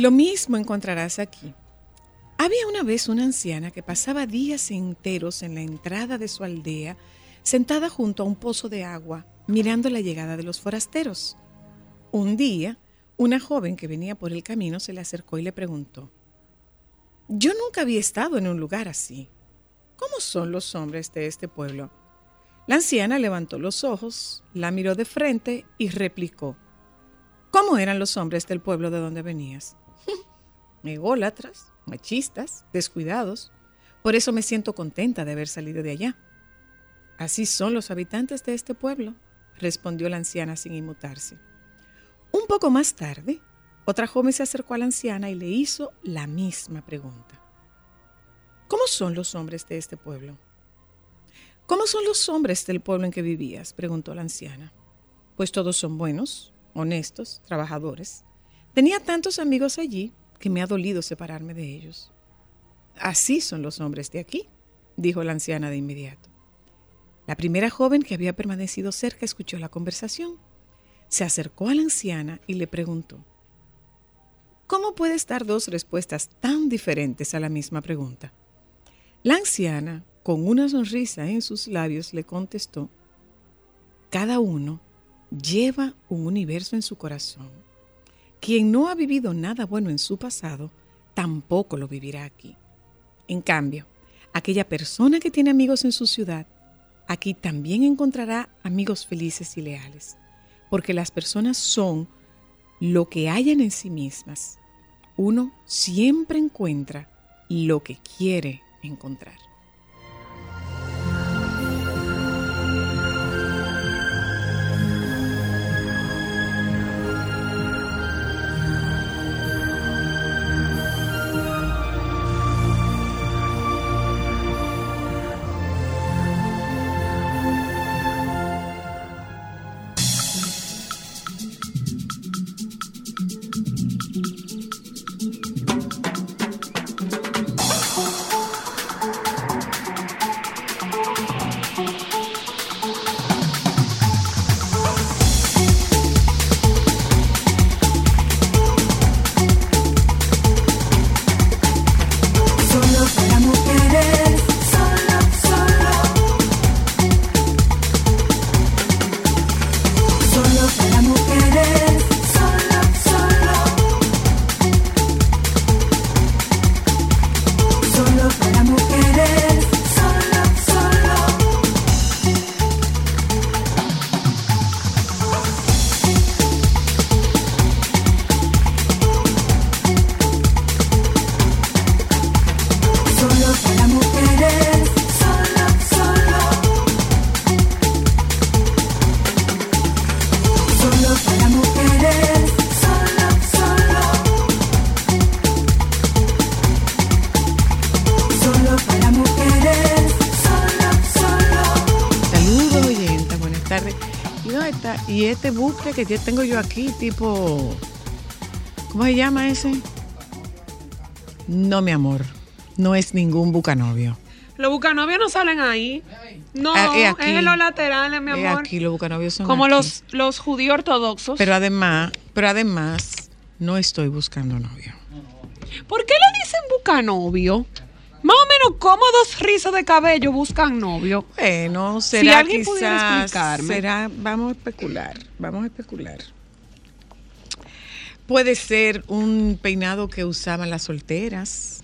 Lo mismo encontrarás aquí. Había una vez una anciana que pasaba días enteros en la entrada de su aldea, sentada junto a un pozo de agua, mirando la llegada de los forasteros. Un día, una joven que venía por el camino se le acercó y le preguntó, Yo nunca había estado en un lugar así. ¿Cómo son los hombres de este pueblo? La anciana levantó los ojos, la miró de frente y replicó, ¿Cómo eran los hombres del pueblo de donde venías? Ególatras, machistas, descuidados. Por eso me siento contenta de haber salido de allá. Así son los habitantes de este pueblo, respondió la anciana sin inmutarse. Un poco más tarde, otra joven se acercó a la anciana y le hizo la misma pregunta. ¿Cómo son los hombres de este pueblo? ¿Cómo son los hombres del pueblo en que vivías? preguntó la anciana. Pues todos son buenos, honestos, trabajadores. Tenía tantos amigos allí que me ha dolido separarme de ellos. Así son los hombres de aquí, dijo la anciana de inmediato. La primera joven que había permanecido cerca escuchó la conversación. Se acercó a la anciana y le preguntó, ¿Cómo puedes dar dos respuestas tan diferentes a la misma pregunta? La anciana, con una sonrisa en sus labios, le contestó, Cada uno lleva un universo en su corazón. Quien no ha vivido nada bueno en su pasado, tampoco lo vivirá aquí. En cambio, aquella persona que tiene amigos en su ciudad, aquí también encontrará amigos felices y leales, porque las personas son lo que hayan en sí mismas. Uno siempre encuentra lo que quiere encontrar. Aquí, tipo. ¿Cómo se llama ese? No, mi amor. No es ningún bucanovio. Los bucanovios no salen ahí. No, ah, es en los laterales, mi amor. aquí, los bucanovios son Como los, los judíos ortodoxos. Pero además, pero además, no estoy buscando novio. ¿Por qué le dicen bucanovio? Más o menos, ¿cómo dos rizos de cabello buscan novio? Bueno, será si alguien pudiera explicarme. Será, vamos a especular, vamos a especular. Puede ser un peinado que usaban las solteras.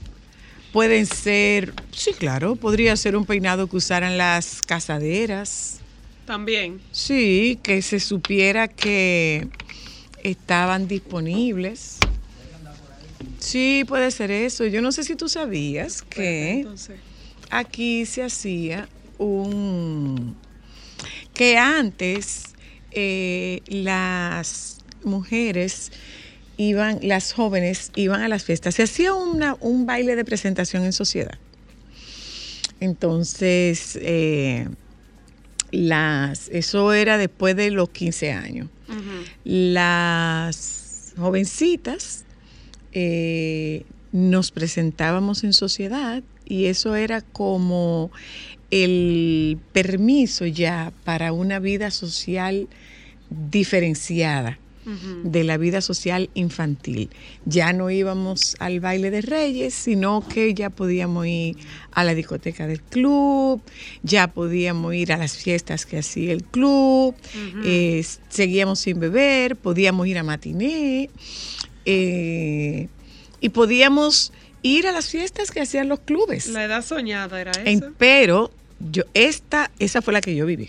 Pueden ser, sí, claro, podría ser un peinado que usaran las casaderas. También. Sí, que se supiera que estaban disponibles. Sí, puede ser eso. Yo no sé si tú sabías que aquí se hacía un... que antes eh, las mujeres iban, las jóvenes iban a las fiestas, se hacía una, un baile de presentación en sociedad. Entonces, eh, las, eso era después de los 15 años. Las jovencitas eh, nos presentábamos en sociedad y eso era como el permiso ya para una vida social diferenciada. De la vida social infantil. Ya no íbamos al baile de reyes, sino que ya podíamos ir a la discoteca del club, ya podíamos ir a las fiestas que hacía el club, eh, seguíamos sin beber, podíamos ir a matiné eh, y podíamos ir a las fiestas que hacían los clubes. La edad soñada era En- esa. pero yo esta esa fue la que yo viví,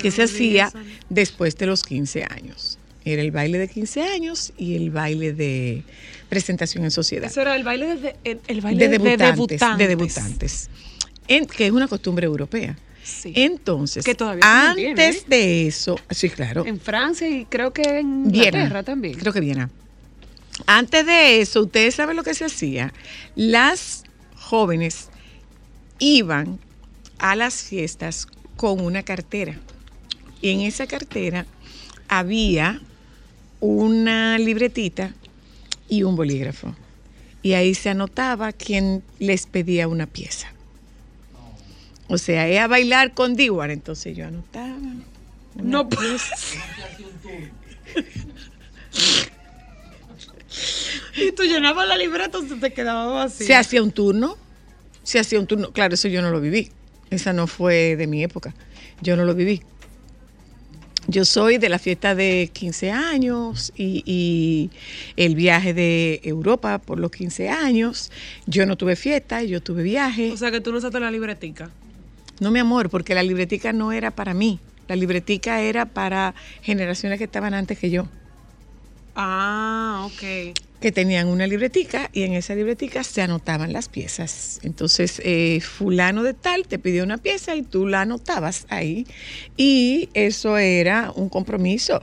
que se hacía después de los 15 años. Era el baile de 15 años y el baile de presentación en sociedad. Eso era el baile de, el, el baile de de, debutantes, de debutantes. En- que es una costumbre europea. Sí. Entonces, Que todavía antes ¿eh? de eso, sí, claro, en Francia y creo que en Viena, Inglaterra también. creo que Viena. Antes de eso, ustedes saben lo que se hacía. Las jóvenes iban a las fiestas con una cartera. Y en esa cartera había una libretita y un bolígrafo. Y ahí se anotaba quién les pedía una pieza. O sea, es a bailar con Diwar. Entonces yo anotaba. No, pieza. y tú llenabas la libreta, se te quedaba vacía. Se hacía un turno, se hacía un turno. Claro, eso yo no lo viví. Esa no fue de mi época. Yo no lo viví. Yo soy de la fiesta de 15 años y, y el viaje de Europa por los 15 años. Yo no tuve fiesta, yo tuve viaje. O sea que tú no usaste la libretica. No, mi amor, porque la libretica no era para mí. La libretica era para generaciones que estaban antes que yo. Ah, ok. Que tenían una libretica y en esa libretica se anotaban las piezas. Entonces, eh, fulano de tal te pidió una pieza y tú la anotabas ahí y eso era un compromiso.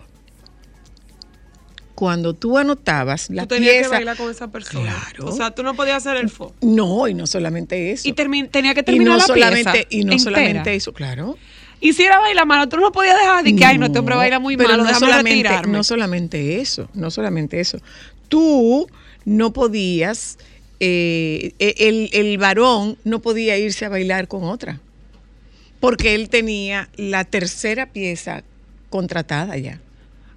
Cuando tú anotabas la tú tenías pieza... que bailar con esa persona. Claro. O sea, tú no podías hacer el fo. No, y no solamente eso. Y tenía que Y terminar no la solamente, pieza y no entera. solamente eso, claro. Y si era bailar malo, tú no podías dejar de que, ay, no, este hombre baila muy pero malo, no déjame solamente, retirarme. no solamente eso, no solamente eso. Tú no podías, eh, el, el varón no podía irse a bailar con otra, porque él tenía la tercera pieza contratada ya.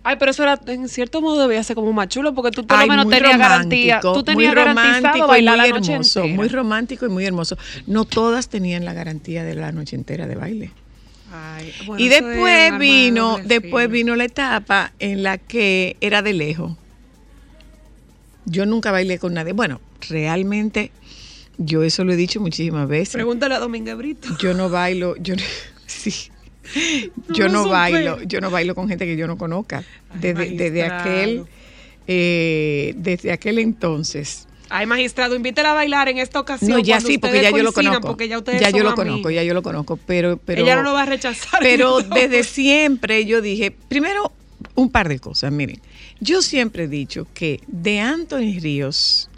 Ay, pero eso era, en cierto modo debía ser como más chulo, porque tú por lo menos tenías garantía. Tú tenías muy garantizado romántico y bailar muy la noche hermoso, entera. muy romántico y muy hermoso. No todas tenían la garantía de la noche entera de baile. Ay, bueno, y después vino, después vino la etapa en la que era de lejos. Yo nunca bailé con nadie. Bueno, realmente, yo eso lo he dicho muchísimas veces. Pregúntale a Domínguez Brito. Yo no bailo, yo no- sí. No Yo no bailo, yo no bailo con gente que yo no conozca. Ay, Desde, aquel, eh, desde aquel entonces. Ay, magistrado, invítela a bailar en esta ocasión. No, ya sí, porque ya yo lo conozco. Porque ya ustedes ya yo lo conozco, ya yo lo conozco, pero, pero Ella no lo va a rechazar. Pero desde siempre yo dije, primero, un par de cosas. Miren, yo siempre he dicho que de Anthony Ríos,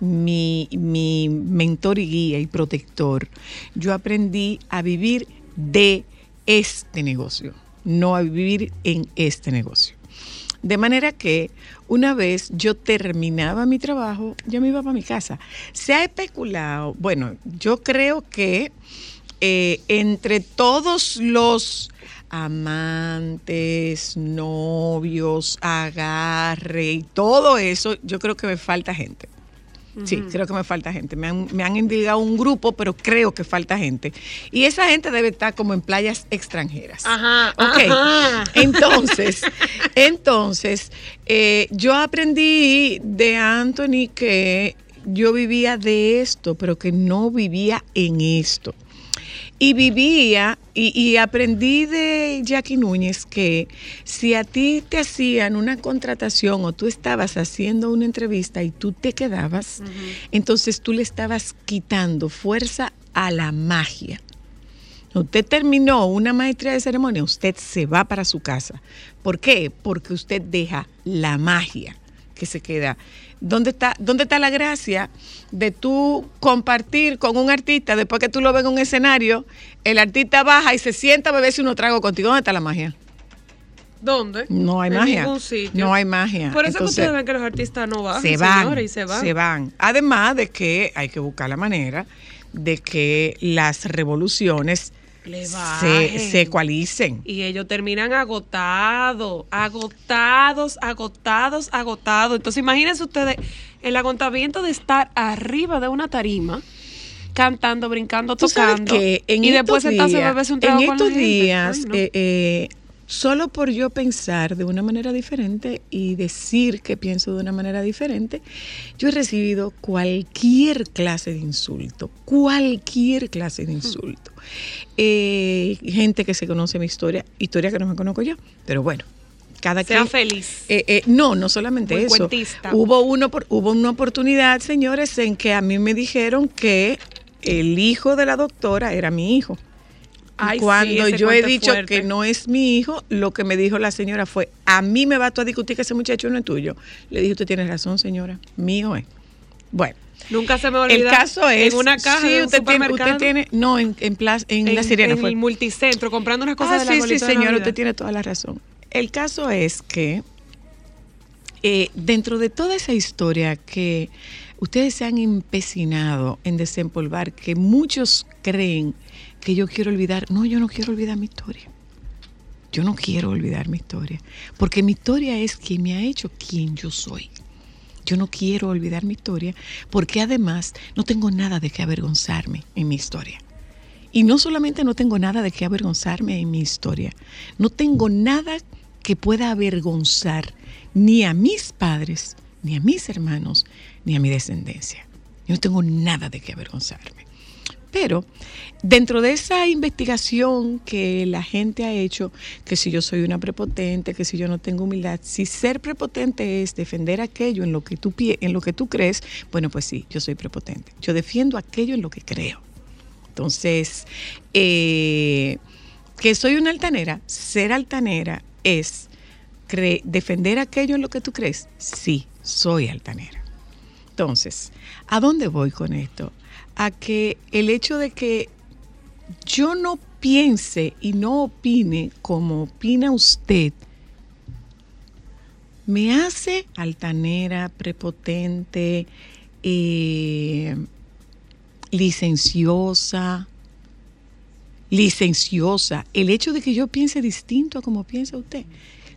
mi, mi mentor y guía y protector, yo aprendí a vivir de este negocio, no a vivir en este negocio. De manera que una vez yo terminaba mi trabajo, yo me iba para mi casa. Se ha especulado, bueno, yo creo que eh, entre todos los amantes, novios, agarre y todo eso, yo creo que me falta gente. Sí, creo que me falta gente. Me han, me han indicado un grupo, pero creo que falta gente. Y esa gente debe estar como en playas extranjeras. Ajá, Ok. ajá. Entonces, entonces, eh, yo aprendí de Anthony que yo vivía de esto, pero que no vivía en esto. Y vivía y, y aprendí de Jackie Núñez que si a ti te hacían una contratación o tú estabas haciendo una entrevista y tú te quedabas, entonces tú le estabas quitando fuerza a la magia. Usted terminó una maestría de ceremonia, usted se va para su casa. ¿Por qué? Porque usted deja la magia que se queda. ¿Dónde está, ¿Dónde está la gracia de tú compartir con un artista después que tú lo ves en un escenario? El artista baja y se sienta a beberse uno trago contigo. ¿Dónde está la magia? ¿Dónde? No hay En magia. ningún sitio. No hay magia. Por eso Entonces, que ustedes ven que los artistas no bajan, se van, señores, y se van. se van. Además de que hay que buscar la manera de que las revoluciones se, se ecualicen. Y ellos terminan agotados, agotados, agotados, agotados. Entonces imagínense ustedes el agotamiento de estar arriba de una tarima, cantando, brincando, tocando. que en y después sentarse a beberse un trago En con la estos gente. días, Ay, no. eh, eh, solo por yo pensar de una manera diferente y decir que pienso de una manera diferente, yo he recibido cualquier clase de insulto, cualquier clase de insulto. Eh, gente que se conoce mi historia, historia que no me conozco yo, pero bueno, cada sea quien... feliz. Eh, eh, no, no solamente Muy eso. cuentista. Hubo, uno, por- hubo una oportunidad, señores, en que a mí me dijeron que el hijo de la doctora era mi hijo. Ay, sí, cuando yo he dicho fuerte. que no es mi hijo, lo que me dijo la señora fue, a mí me va tú a discutir que ese muchacho no es tuyo. Le dije, usted tiene razón, señora, mío es. Bueno, Nunca se me olvida. el caso es... En una caja sí, de un usted, tiene, usted tiene... No, en, en, plaza- en, la sirena en fue. el multicentro, comprando unas cosas Ah, de sí, la sí, arbolito de señor, Navidad. usted tiene toda la razón. El caso es que eh, dentro de toda esa historia que ustedes se han empecinado en desempolvar, que muchos creen que yo quiero olvidar, no, yo no quiero olvidar mi historia. Yo no quiero olvidar mi historia, porque mi historia es quien me ha hecho quien yo soy. Yo no quiero olvidar mi historia, porque además no tengo nada de qué avergonzarme en mi historia. Y no solamente no tengo nada de qué avergonzarme en mi historia, no tengo nada que pueda avergonzar ni a mis padres, ni a mis hermanos, ni a mi descendencia. Yo no tengo nada de qué avergonzarme. Pero dentro de esa investigación que la gente ha hecho, que si yo soy una prepotente, que si yo no tengo humildad, si ser prepotente es defender aquello en lo que tú, en lo que tú crees, bueno, pues sí, yo soy prepotente. Yo defiendo aquello en lo que creo. Entonces, eh, que soy una altanera, ser altanera es defender aquello en lo que tú crees. Sí, soy altanera. Entonces, ¿a dónde voy con esto? A que el hecho de que yo no piense y no opine como opina usted, me hace altanera, prepotente, eh, licenciosa, licenciosa. El hecho de que yo piense distinto a como piensa usted.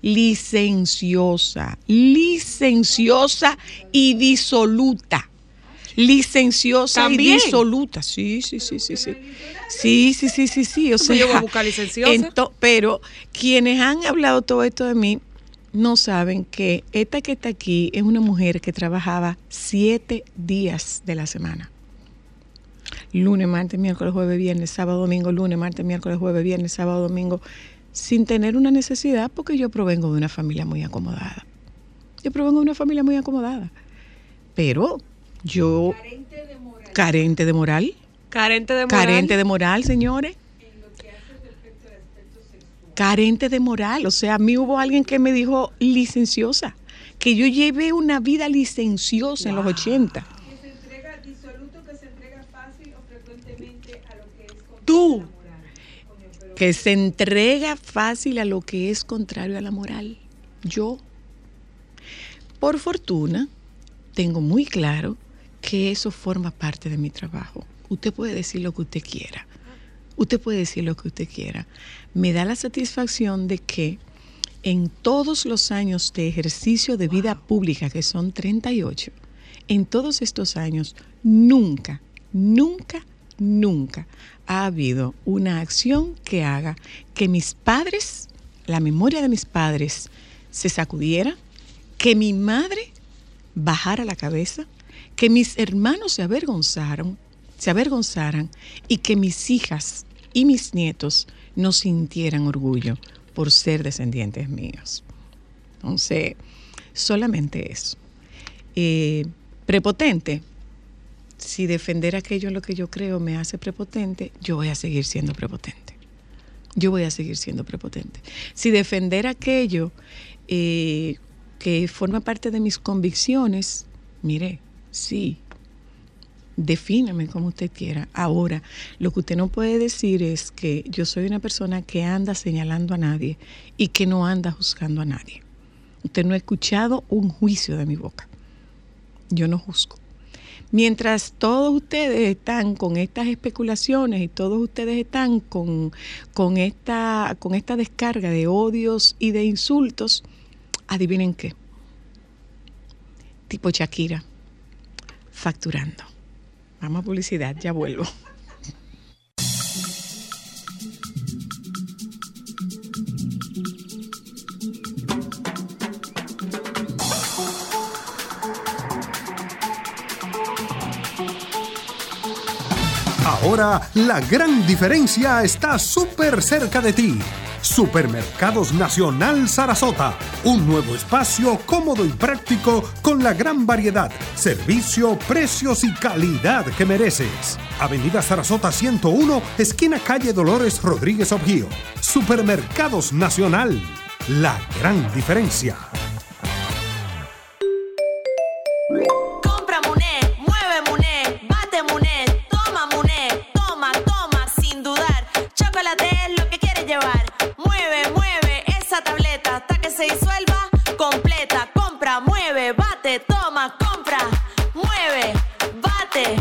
Licenciosa, licenciosa y disoluta. Licenciosa También. y disoluta. Sí, sí, sí, sí, sí. Sí, sí, sí, sí, sí. O Pues yo voy a sea, buscar licenciosa. pero quienes han hablado todo esto de mí no saben que esta que está aquí es una mujer que trabajaba siete días de la semana. Lunes, martes, miércoles, jueves, viernes, sábado, domingo, lunes, martes, miércoles, jueves, viernes, sábado, domingo, sin tener una necesidad porque yo provengo de una familia muy acomodada. Yo provengo de una familia muy acomodada. Pero yo... Carente de moral. Carente de moral. Carente de moral, señores. Carente de moral. O sea, a mí hubo alguien que me dijo licenciosa, que yo llevé una vida licenciosa en los 80. que se entrega disoluto, que se entrega fácil o frecuentemente a lo que es contrario Tú. a la moral. Que se entrega fácil a lo que es contrario a la moral. Yo, por fortuna, tengo muy claro que eso forma parte de mi trabajo. Usted puede decir lo que usted quiera. Usted puede decir lo que usted quiera. Me da la satisfacción de que en todos los años de ejercicio de vida pública, que son 38, en todos estos años, nunca, nunca, nunca ha habido una acción que haga que mis padres, la memoria de mis padres, se sacudiera, que mi madre bajara la cabeza, que mis hermanos se avergonzaron, se avergonzaran y que mis hijas y mis nietos no sintieran orgullo por ser descendientes míos. Entonces, solamente eso. Eh, prepotente. Si defender aquello en lo que yo creo me hace prepotente, yo voy a seguir siendo prepotente. Yo voy a seguir siendo prepotente. Si defender aquello eh, que forma parte de mis convicciones, mire, sí, defíname como usted quiera. Ahora, lo que usted no puede decir es que yo soy una persona que anda señalando a nadie y que no anda juzgando a nadie. Usted no ha escuchado un juicio de mi boca. Yo no juzgo. Mientras todos ustedes están con estas especulaciones y todos ustedes están con, con, esta, con esta descarga de odios y de insultos, adivinen qué. Tipo Shakira, facturando. Vamos a publicidad, ya vuelvo. Ahora la gran diferencia está súper cerca de ti. Supermercados Nacional Sarasota, un nuevo espacio cómodo y práctico con la gran variedad, servicio, precios y calidad que mereces. Avenida Sarasota 101, esquina calle Dolores Rodríguez Objío. Supermercados Nacional, la gran diferencia. Bate, toma, compra, mueve, bate,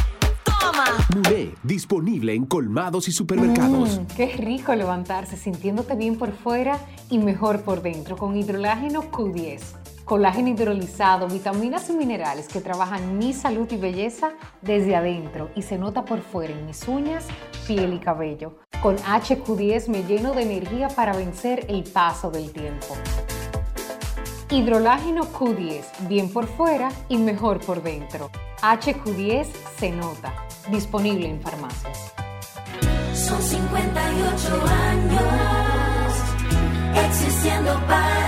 toma. Muné, disponible en colmados y supermercados. Mm, qué rico levantarse sintiéndote bien por fuera y mejor por dentro con hidrolágeno Q10. Colágeno hidrolizado, vitaminas y minerales que trabajan mi salud y belleza desde adentro y se nota por fuera en mis uñas, piel y cabello. Con HQ10 me lleno de energía para vencer el paso del tiempo. Hidrolágeno Q10, bien por fuera y mejor por dentro. HQ10 se nota. Disponible en farmacias. Son 58 años existiendo para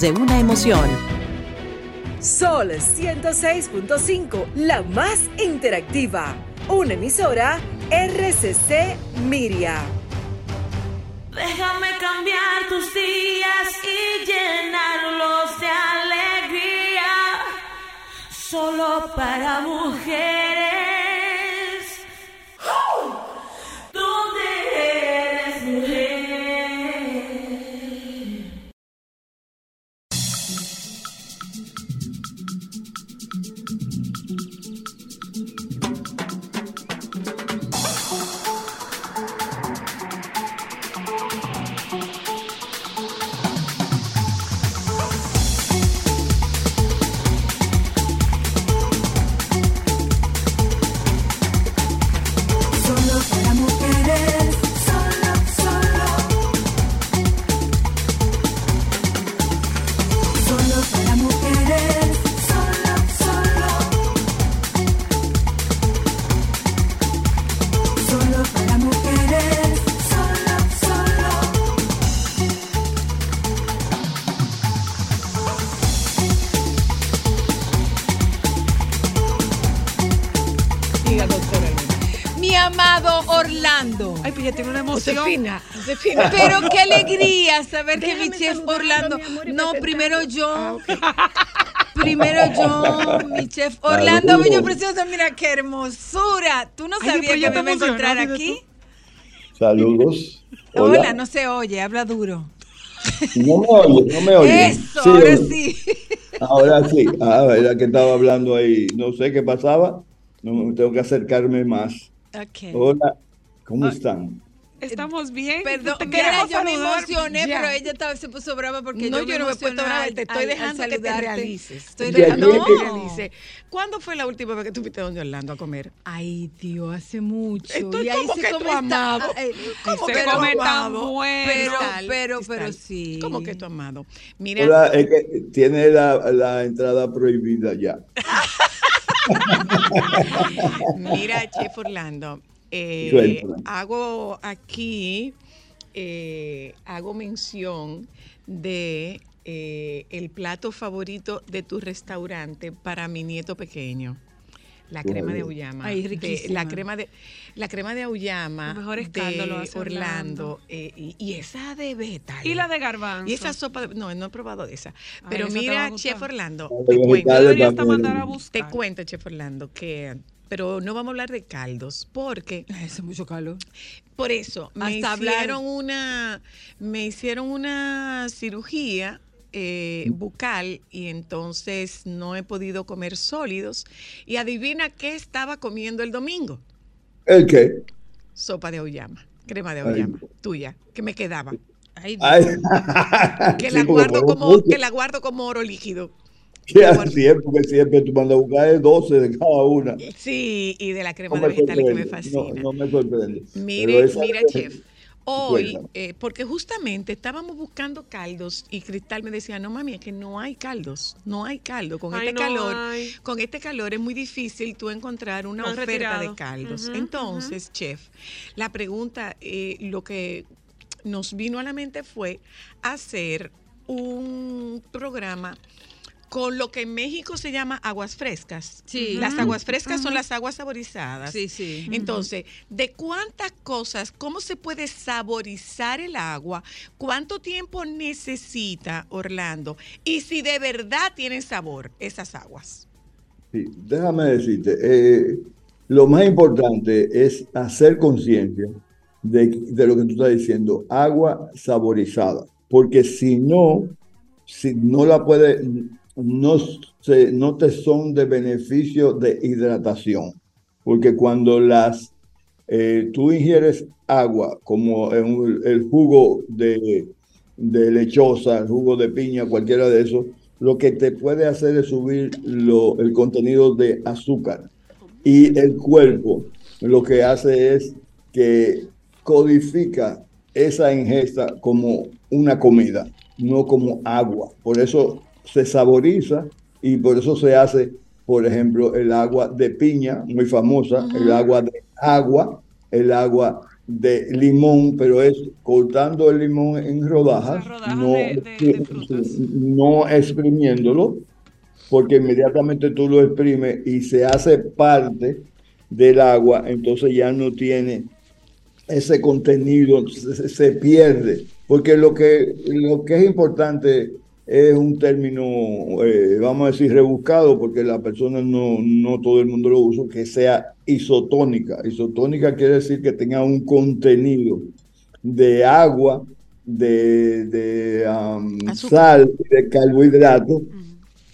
De una emoción. Sol 106.5, la más interactiva. Una emisora RCC Miria. Déjame cambiar tus días y llenarlos de alegría. Solo para mujeres. Emoción. Josefina, Josefina. Pero qué alegría saber que mi chef Orlando. mi amor, y No, primero yo. Ah. Primero yo, mi chef Orlando. Bello Precioso. Mira qué hermosura. ¿Tú no Ay, sabías que me iba a encontrar aquí? Saludos. Hola. Hola. no se oye, habla duro. No me oye, no me oye. Eso, ahora sí. Ahora sí. Ah, era que estaba hablando ahí. No sé qué pasaba. No, tengo que acercarme más. Hola, ¿cómo están? Estamos bien. Perdón, Te mira, yo me emocioné, Ya. pero ella estaba, se puso brava porque no, yo, yo no me he puesto brava, te estoy al- dejando al que te realices. Estoy De dejando No, que- te realices. ¿Cuándo fue la última vez que estuviste donde Orlando a comer? Ay, Dios, hace mucho. Estoy y ahí como se que come amado. ay, Se pero- come tan amado. bueno. Pero, pero, Cristal. pero sí. ¿Cómo que tu amado? Mira, Hola, es que tiene la, la entrada prohibida ya. Mira, Chef Orlando, eh, hago aquí, eh, hago mención de eh, el plato favorito de tu restaurante para mi nieto pequeño. La crema de auyama. Ay, de- la crema de la crema de auyama Los mejores de hace Orlando eh, y, y esa de beta. Y la de garbanzo. Y esa sopa de, no, no he probado de esa. Ay, Pero mira. Chef Orlando, te cuento, te cuento, Chef Orlando, que pero no vamos a hablar de caldos, porque Ay, Hace mucho calor. por eso me hablar. hicieron una me hicieron una cirugía eh, bucal y entonces no he podido comer sólidos y adivina qué estaba comiendo el domingo ¿El qué? sopa de auyama crema de Ay. auyama tuya que me quedaba Ay, Ay. que la guardo como que la guardo como oro líquido Así es, porque siempre tú mandas a buscar es 12 de cada una. sí y de la crema No de vegetales que me fascina No, no me sorprende. Mire, mira, chef. Hoy, eh, porque justamente estábamos buscando caldos y Cristal me decía, no mami, es que no hay caldos, no hay caldo. Con Ay, este no calor, hay. con este calor es muy difícil tú encontrar una Más oferta retirado. de caldos. Entonces, chef, la pregunta, eh, lo que nos vino a la mente fue hacer un programa con lo que en México se llama aguas frescas. Sí. Las aguas frescas son las aguas saborizadas. Sí, sí. Entonces, ¿de cuántas cosas, cómo se puede saborizar el agua? ¿Cuánto tiempo necesita Orlando? Y si de verdad tienen sabor esas aguas. Sí, déjame decirte, eh, lo más importante es hacer conciencia de, de lo que tú estás diciendo, agua saborizada, porque si no, si no la puedes, no, se, no te son de beneficio de hidratación, porque cuando las, eh, tú ingieres agua, como el jugo de, de lechosa, el jugo de piña, cualquiera de esos, lo que te puede hacer es subir lo- el contenido de azúcar. Y el cuerpo lo que hace es que codifica esa ingesta como una comida, no como agua. Por eso se saboriza y por eso se hace, por ejemplo, el agua de piña, muy famosa, el agua de agua, el agua de limón, pero es cortando el limón en rodajas, rodajas no, de- de- de frutas. no exprimiéndolo, porque inmediatamente tú lo exprimes y se hace parte del agua, entonces ya no tiene ese contenido, se, se pierde, porque lo que, lo que es importante es un término, eh, vamos a decir, rebuscado, porque la persona no, no todo el mundo lo usa, que sea isotónica. Isotónica quiere decir que tenga un contenido de agua, de, de um, sal, y de carbohidratos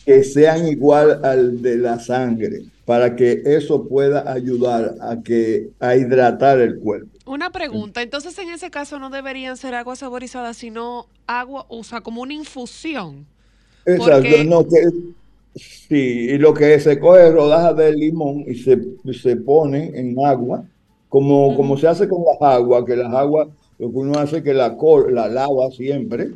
que sean igual al de la sangre, para que eso pueda ayudar a, que, a hidratar el cuerpo. Una pregunta, entonces en ese caso no deberían ser agua saborizada, sino agua, o sea, como una infusión. Exacto, Porque- no que sí, y lo que se coge es rodajas de limón y se, se pone en agua, como, como se hace con las aguas, que las aguas, lo que uno hace es que la, cor- la lava siempre.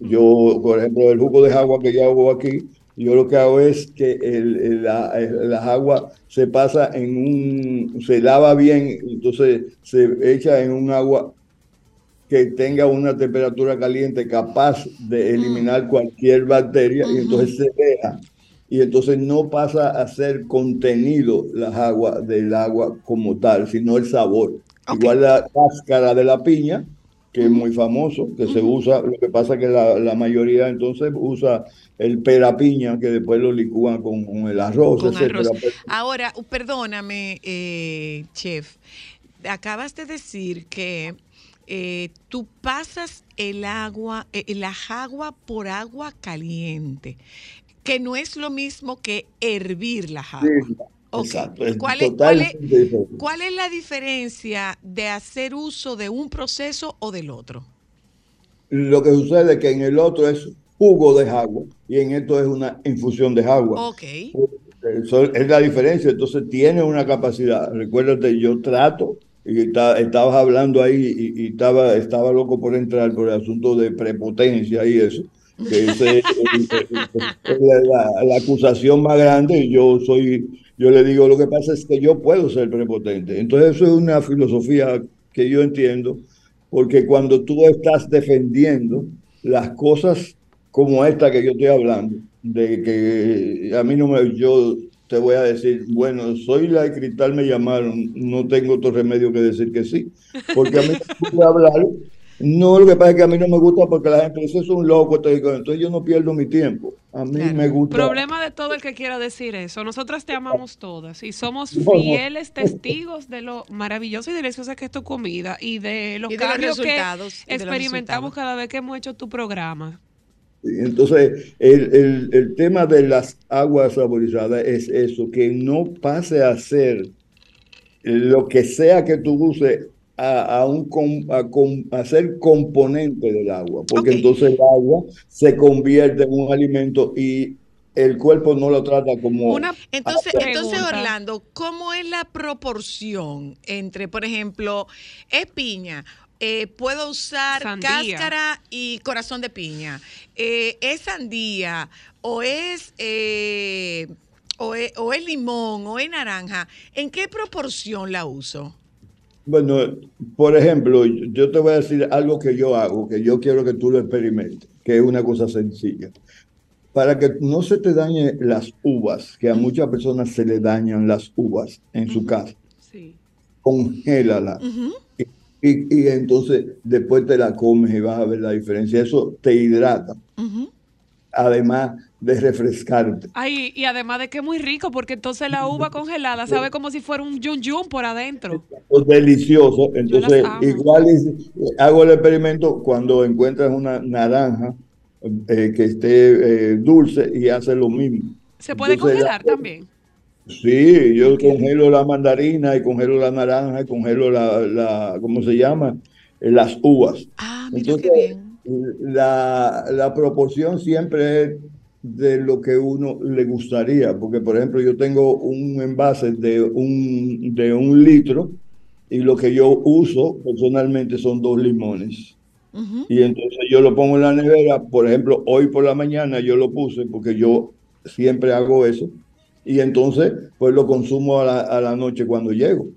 Yo, por ejemplo, el jugo de agua que yo hago aquí, yo lo que hago es que el, el- la, el- las aguas se pasa en un, se lava bien, entonces se echa en un agua que tenga una temperatura caliente capaz de eliminar cualquier bacteria y entonces se deja. Y entonces no pasa a ser contenido las aguas del agua como tal, sino el sabor. Igual la cáscara de la piña, que es muy famoso, que se usa, lo que pasa que la, la mayoría entonces usa el pera piña, que después lo licúan con, con el arroz, Con etcétera. arroz. Ahora, perdóname, eh, chef, acabas de decir que eh, tú pasas el agua, eh, la agua por agua caliente, que no es lo mismo que hervir la agua. Sí, Ok. exacto, es ¿Cuál es, cuál es- totalmente diferente. cuál es la diferencia de hacer uso de un proceso o del otro? Lo que sucede es que en el otro es jugo de agua y en esto es una infusión de agua. Ok. Eso es la diferencia. Entonces tiene una capacidad. Recuérdate, yo trato, y está- estabas hablando ahí y, y estaba, estaba loco por entrar por el asunto de prepotencia y eso. Que es la, la- la acusación más grande. Yo soy, yo le digo, lo que pasa es que yo puedo ser prepotente. Entonces eso es una filosofía que yo entiendo, porque cuando tú estás defendiendo las cosas como esta que yo estoy hablando, de que a mí no me, yo te voy a decir, bueno, soy la de cristal, me llamaron, no tengo otro remedio que decir que sí, porque a mí me hablar. No, lo que pasa es que a mí no me gusta porque la gente dice, es un loco, te digo, entonces yo no pierdo mi tiempo. A mí me gusta. Problema de todo el que quiera decir eso. Nosotras te amamos todas y somos No, no. fieles testigos de lo maravilloso y deliciosa que es tu comida y de los Y de los cambios que los experimentamos cada vez que hemos hecho tu programa. Entonces, el, el- el tema de las aguas saborizadas es eso, que no pase a ser lo que sea que tú uses a, a un com- a, com- a ser componente del agua, porque entonces el agua se convierte en un alimento y el cuerpo no lo trata como... Entonces, Ah, entonces Pregunta. Orlando, ¿cómo es la proporción entre, por ejemplo, es piña? eh, puedo usar Sandía. cáscara y corazón de piña. Eh, ¿Es sandía o es, eh, o es o es limón o es naranja? ¿En qué proporción la uso? Bueno, por ejemplo, yo te voy a decir algo que yo hago, que yo quiero que tú lo experimentes, que es una cosa sencilla. Para que no se te dañen las uvas, que a muchas personas se le dañan las uvas en su casa, congélala. Y, y- y entonces después te la comes y vas a ver la diferencia. Eso te hidrata, además de refrescarte. Ay, y además de que es muy rico, porque entonces la uva congelada sabe como si fuera un yun yun por adentro. Es delicioso. Entonces, igual es- hago el experimento cuando encuentras una naranja eh, que esté eh, dulce y hace lo mismo. Se puede Entonces, congelar también. Sí, yo congelo la mandarina y congelo la naranja y congelo la, la ¿cómo se llama? Eh, Las uvas. Ah, mira qué bien. La, la proporción siempre es de lo que uno le gustaría, porque por ejemplo yo tengo un envase de un, de un litro y lo que yo uso personalmente son dos limones. Y entonces yo lo pongo en la nevera, por ejemplo, hoy por la mañana yo lo puse porque yo siempre hago eso. Y entonces, pues lo consumo a la, a la noche cuando llego.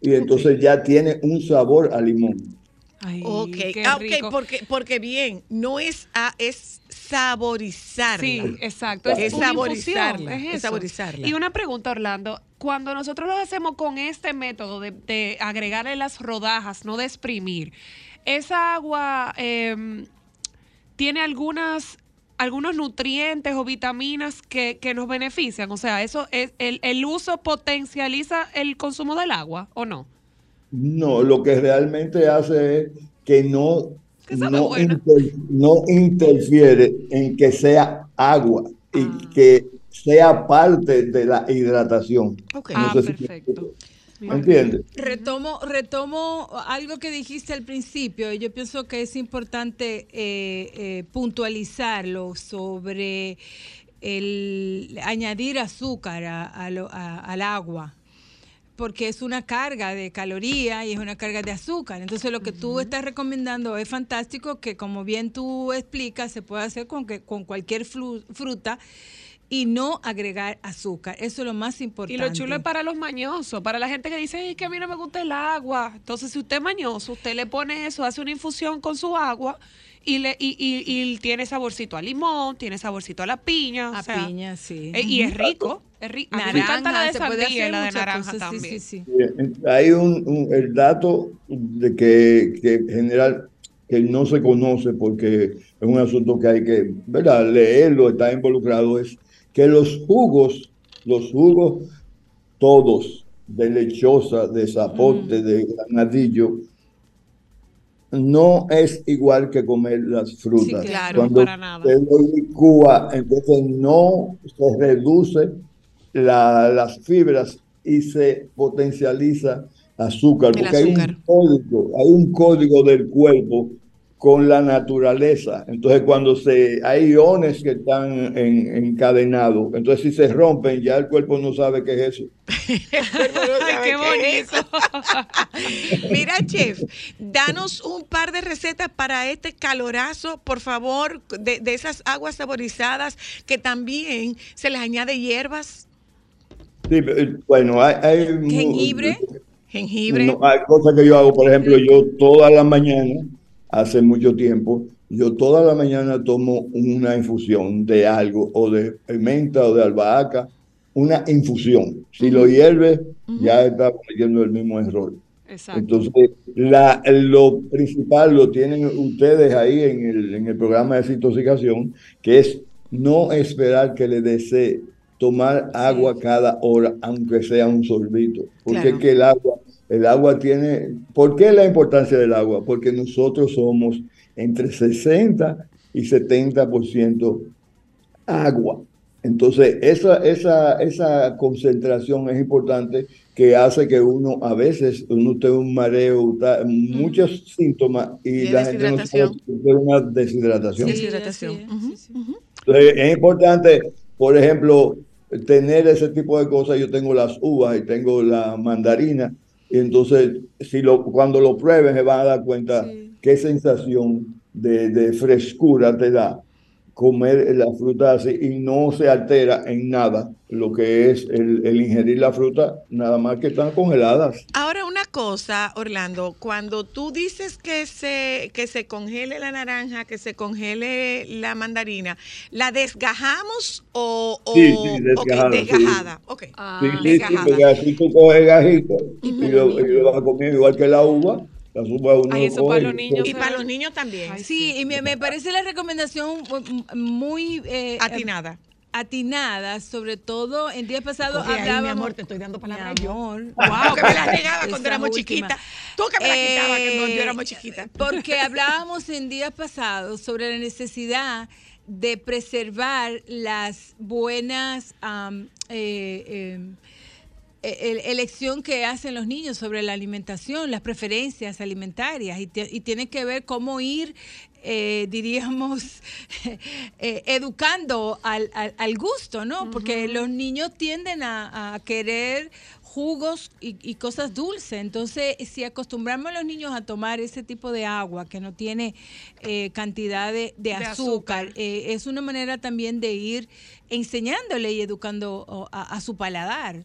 Y entonces ya tiene un sabor a limón. Ok, qué ah, ok, rico. porque, porque bien, no es a, es saborizarla. Sí, exacto. Es, Es, saborizarla. es es saborizarla. Y una pregunta, Orlando. Cuando nosotros lo hacemos con este método de, de agregarle las rodajas, no de exprimir, ¿esa agua em, tiene algunas algunos nutrientes o vitaminas que, que nos benefician? O sea, eso es el, el uso potencializa el consumo del agua o no? No, lo que realmente hace es que no, no, bueno. inter- no interfiere en que sea agua y Ah. que sea parte de la hidratación. No Ah, sé si- perfecto. ¿Me entiendes? Retomo, retomo algo que dijiste al principio. y Yo pienso que es importante eh, eh, puntualizarlo sobre el añadir azúcar a- a lo- a- al agua porque es una carga de calorías y es una carga de azúcar. Entonces lo que tú estás recomendando es fantástico, que como bien tú explicas, se puede hacer con, que, con cualquier flu- fruta y no agregar azúcar. Eso es lo más importante. Y lo chulo es para los mañosos, para la gente que dice "Ay, que a mí no me gusta el agua. Entonces, si usted es mañoso, usted le pone eso, hace una infusión con su agua y le y, y- y tiene saborcito a limón, tiene saborcito a la piña. A o sea, piña, sí. eh, y es rico. Es rico. A mí me encanta la de Naranja, sandía y la de naranja cosas, también. sí, sí. Bien, Hay un, un- el dato de que, que en general que no se conoce porque es un asunto que hay que ¿verdad? leerlo, está involucrado, es que los jugos, los jugos todos, de lechosa, de zapote, de granadillo, no es igual que comer las frutas. Sí, claro, Cuando para nada. lo licúa, entonces no se reduce la- las fibras y se potencializa azúcar, El porque hay un código, hay un código del cuerpo con la naturaleza. Entonces, cuando se hay iones que están en- encadenados, entonces si se rompen, ya el cuerpo no sabe qué es eso. Qué bonito. Mira, chef, danos un par de recetas para este calorazo, por favor, de, de esas aguas saborizadas que también se les añade hierbas, Sí, eh, bueno, hay, hay jengibre, jengibre. No, hay cosas que yo hago, por ejemplo, yo toda la mañana, hace mucho tiempo, yo toda la mañana tomo una infusión de algo, o de menta o de albahaca, una infusión. Si lo hierves, ya está cometiendo el mismo error. Exacto. Entonces, la, lo principal lo tienen ustedes ahí en el, en el programa de desintoxicación, que es no esperar que le desee tomar agua cada hora, aunque sea un sorbito. Porque Claro. es que el agua, el agua tiene... ¿Por qué la importancia del agua? Porque nosotros somos entre 60 y 70% agua. Entonces, esa, esa, esa concentración es importante que hace que uno a veces uno tenga un mareo, ta- muchos síntomas y Y la gente no si es una deshidratación. Deshidratación. Entonces, es importante, por ejemplo, tener ese tipo de cosas. Yo tengo las uvas y tengo la mandarina. Y entonces, si lo, cuando lo prueben, se van a dar cuenta qué sensación de, de frescura te da comer la fruta así y no se altera en nada lo que es el, el ingerir la fruta, nada más que están congeladas. Ahora una cosa, Orlando, cuando tú dices que se, que se congele la naranja, que se congele la mandarina, ¿la desgajamos o, o Sí, sí, desgajada, ok, sí. desgajada? Sí, Ah, sí, sí, desgajada. porque así tú coges gajito y lo, y lo vas a comer igual que la uva. Las uvas uno Ay, eso coge para y- los niños Y para los niños también. Sí, y me, me parece la recomendación mu- muy... eh, Atinada. Atinada, sobre todo en días pasados ahí, mi hablábamos... amor, te estoy dando palabra Mi amor. Wow, que me la negaba Esa cuando éramos última. chiquitas. Tú que me la quitabas cuando Eh, yo éramos chiquitas. Porque hablábamos en días pasados sobre la necesidad de preservar las buenas eh, em, elección que hacen los niños sobre la alimentación, las preferencias alimentarias, y, tiene que ver cómo ir, eh, diríamos, eh, educando al, al- al gusto, ¿no? Porque los niños tienden a, a querer jugos y, y cosas dulces. Entonces, si acostumbramos a los niños a tomar ese tipo de agua que no tiene eh, cantidad de, de azúcar, eh, es una manera también de ir enseñándole y educando a, a su paladar.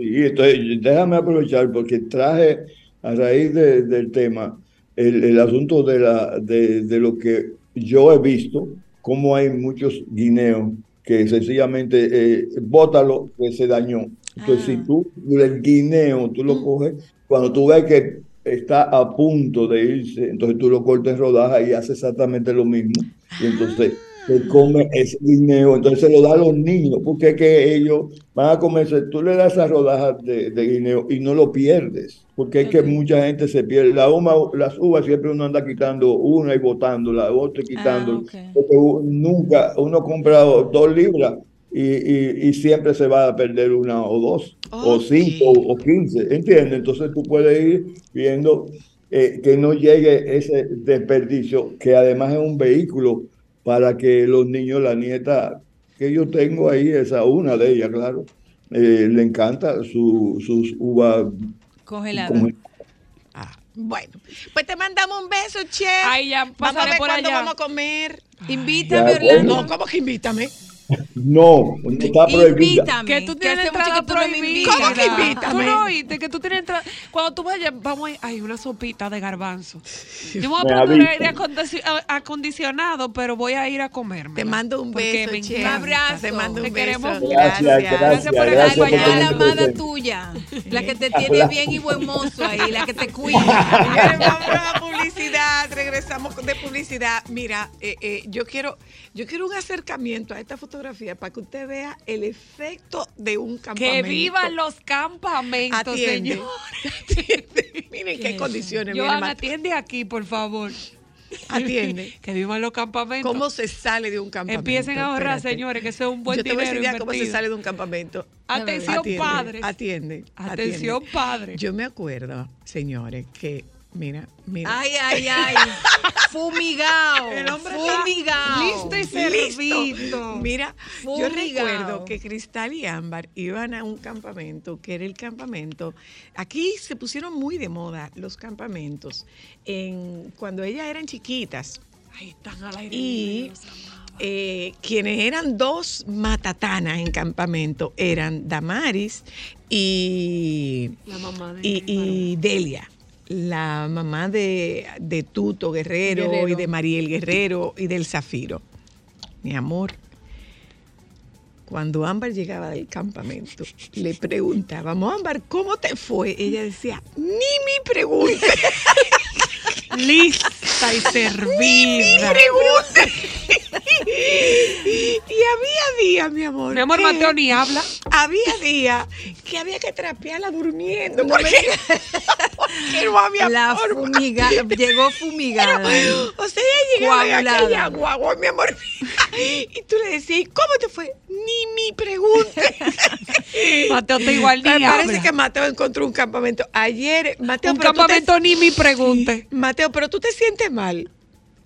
Sí, entonces déjame aprovechar porque traje a raíz de- del tema el, el asunto de, la, de, de lo que yo he visto, cómo hay muchos guineos que sencillamente eh, bótalo que se dañó. Entonces, si tú el guineo, tú lo coges, cuando tú ves que está a punto de irse, entonces tú lo cortas en rodajas y haces exactamente lo mismo. Y entonces se come ese guineo, entonces se lo da a los niños, porque es que ellos van a comerse, tú le das esas rodajas de, de guineo y no lo pierdes, porque es que mucha gente se pierde. La uva- las uvas siempre uno anda quitando una y botando, la otra y quitando, porque nunca uno compra dos libras. Y, y- y siempre se va a perder una o dos, o cinco o quince, ¿entiendes? Entonces tú puedes ir viendo eh, que no llegue ese desperdicio, que además es un vehículo para que los niños, la nieta que yo tengo ahí, esa una de ellas, claro, eh, le encanta su, sus uvas Congelada. congeladas. Bueno, pues te mandamos un beso, chef. Ay, ya, vamos a pasaré ver por cuándo allá. vamos a comer. Invítame, Orlando. No, ¿cómo que invítame? No, no está prohibida. Invítame. Que tú tienes entrada prohibida. invitas. ¿Cómo que invítame? Tú no oíste que tú tienes entrada. Cuando tú vayas, vamos a ir. Hay una sopita de garbanzo. Yo me voy a poner aire acondici- a- acondicionado, pero voy a ir a comerme. Te mando un beso, me encanta. abrazo. Te mando un Te beso. queremos mucho. Gracias, gracias, Gracias por por Allá la amada tuya, la que te tiene la- bien y buen mozo ahí, la que te cuida. Vámonos a publicidad. Regresamos de publicidad. Mira, eh, eh, yo quiero, yo quiero un acercamiento a esta fotografía para que usted vea el efecto de un campamento. Que vivan los campamentos, Atiende. señor. Atiende. Miren qué condiciones. miren, Joan, Mat- atiende aquí, por favor. Atiende. que vivan los campamentos. ¿Cómo se sale de un campamento? Empiecen a ahorrar, Espérate. señores, que eso es un buen Yo te voy dinero cómo se sale de un campamento. Atención, Atiende, padres. Atiende. Atención, atiende. padres. Yo me acuerdo, señores, que, mira, mira. Ay, ay, ay. Fumigado. El hombre está Fumigado. listo y servido. Mira, yo recuerdo que Cristal y Ámbar iban a un campamento, que era el campamento. Aquí se pusieron muy de moda los campamentos en, cuando ellas eran chiquitas. Ahí están al aire. Y eh, quienes eran dos matatanas en campamento eran Damaris y, La mamá de y, y Delia, la mamá de, de Tuto Guerrero, Guerrero. y de Mariel Guerrero y del Zafiro. Mi amor, cuando Ámbar llegaba del campamento, le preguntábamos, Ámbar, ¿cómo te fue? Ella decía, ni mi pregunta. Lista y servida. y había días, mi amor. Mi amor, Mateo ni habla. Había días que había que trapearla durmiendo. porque, porque no había La forma. fumiga, llegó fumigada. O sea, ella llegaba en aquella guagua, mi amor. Y tú le decías, ¿y cómo te fue? Ni mi pregunta. Mateo está igual ni Me parece habla. que Mateo encontró un campamento. Ayer, Mateo, Un pero tú te- campamento ni me pregunte. Mateo, pero tú te sientes mal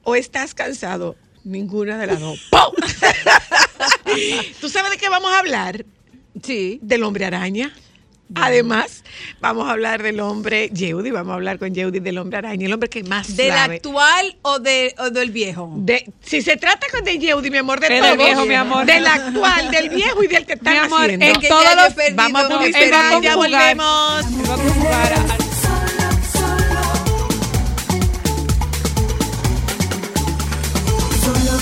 o estás cansado. Ninguna de las dos. ¡Pum! ¿Tú sabes de qué vamos a hablar? Sí. Del hombre araña. Además, vamos a hablar del hombre Yeudi, vamos a hablar con Yeudi del hombre araña, el hombre que más ¿Del sabe. actual o, de, o del viejo? De, si se trata con de Yeudi, mi amor, de todo. del viejo, mi amor. Del actual, del viejo y del que están Mi amor, haciendo. en Que todos ya yo he los... perdido Vamos a publicidad, ya volvemos. Él va a conjugar a- Solo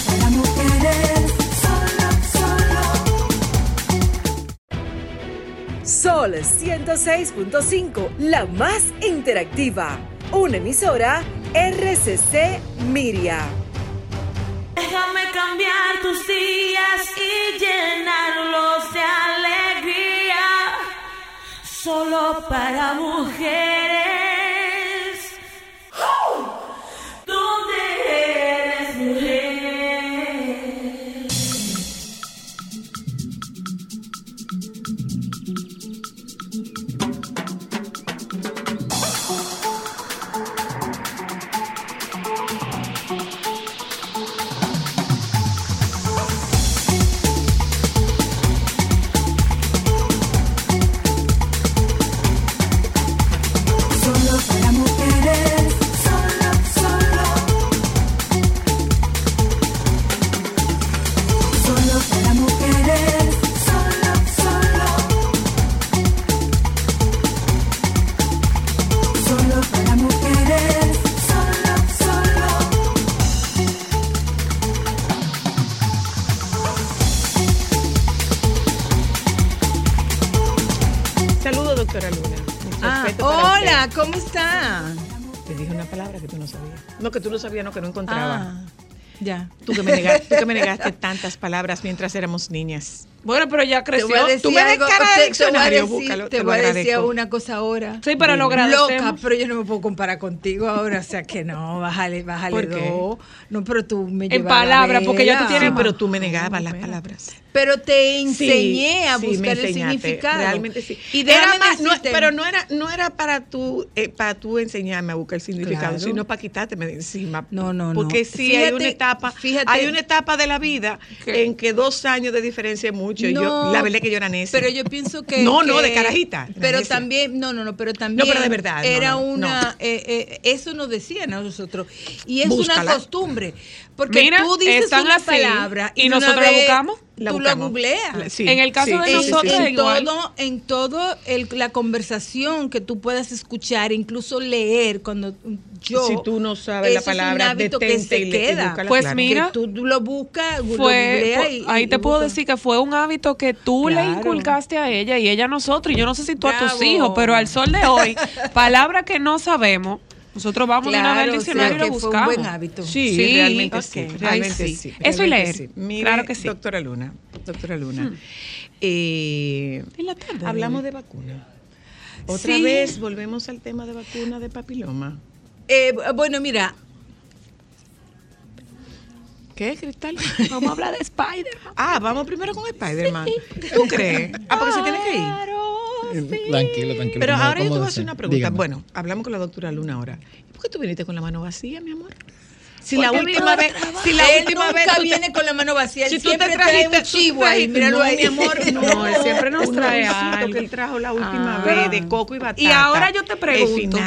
Sol 106.5, la más interactiva. Una emisora RCC Miria. Déjame cambiar tus días y llenarlos de alegría. Solo para mujeres. Tú no que no encontraba. Ah, ya. Tú, que me negaste, tú que me negaste tantas palabras mientras éramos niñas. Bueno, pero ya Te creció. voy a decir Tú me algo, cara de te- te voy a diccionario, decir- te voy a decir una cosa ahora. Sí, pero lo Loca, pero yo no me puedo comparar contigo ahora, o sea que no, bájale, bájale dos. No, pero tú me En palabras, porque ya tú tienes- Sí, pero tú me negabas las palabras. Pero te enseñé a sí, buscar el significado. Realmente sí. Y era más, no- pero no era, no era para tú, eh, para tú enseñarme a buscar el significado, Claro. sino para quitárteme de encima. No, no, no. Porque sí hay Fíjate- una etapa, fíjate- hay una etapa de la vida en que dos años de diferencia es mucho. y yo, No, la verdad es que yo era necia. Pero yo pienso que. No, no, de carajita, Pero necia. también, no, no, no, pero también. pero de verdad, no, Era no, una. no. eh, eh, eso nos decían a nosotros. Y es Búscala. una costumbre. Porque Mira, tú dices una así, palabra y una nosotros la buscamos. La tú buscamos. lo googleas. Sí, En el caso sí, de sí, sí, nosotros, sí. en igual. todo, en todo el- la conversación que tú puedas escuchar, incluso leer, cuando yo. Si tú no sabes eso la es palabra, un hábito que se y le- y queda. Pues claro. mira, que tú, lo buscas, lo Fue, y- ahí y te puedo decir que fue un hábito que tú le inculcaste a ella y ella a nosotros. Y yo no sé si tú a tus hijos, pero al sol de hoy, palabra que no sabemos, nosotros vamos de una vez al Claro, o sea, diccionario y que lo fue un buscamos. buen hábito. Sí, Sí, realmente ok. sí. Ay, Realmente sí. sí. Eso y realmente leer. sí. Mire, Claro que sí. Doctora Luna, doctora Luna, eh, En la tarde, hablamos de vacuna. Otra Sí. vez volvemos al tema de vacuna de papiloma. Eh, bueno, mira, ¿Qué, Cristal? Vamos a hablar de Spider. Ah, vamos primero con Spider-Man. ¿Tú crees? Ah, porque se tiene que ir. Tranquilo, tranquilo. Pero ¿cómo- ahora yo te voy a hacer una pregunta. Dígame. Bueno, hablamos con la doctora Luna ahora. ¿Y por qué tú viniste con la mano vacía, mi amor? Si la última vez, si la Él última nunca vez te- viene con la mano vacía, él si tú te trae trajiste un chivo ahí, míralo no, ahí. mi amor, no, él siempre nos trae algo que que él trajo la última Ah. vez de coco y batata. Y ahora yo te pregunto,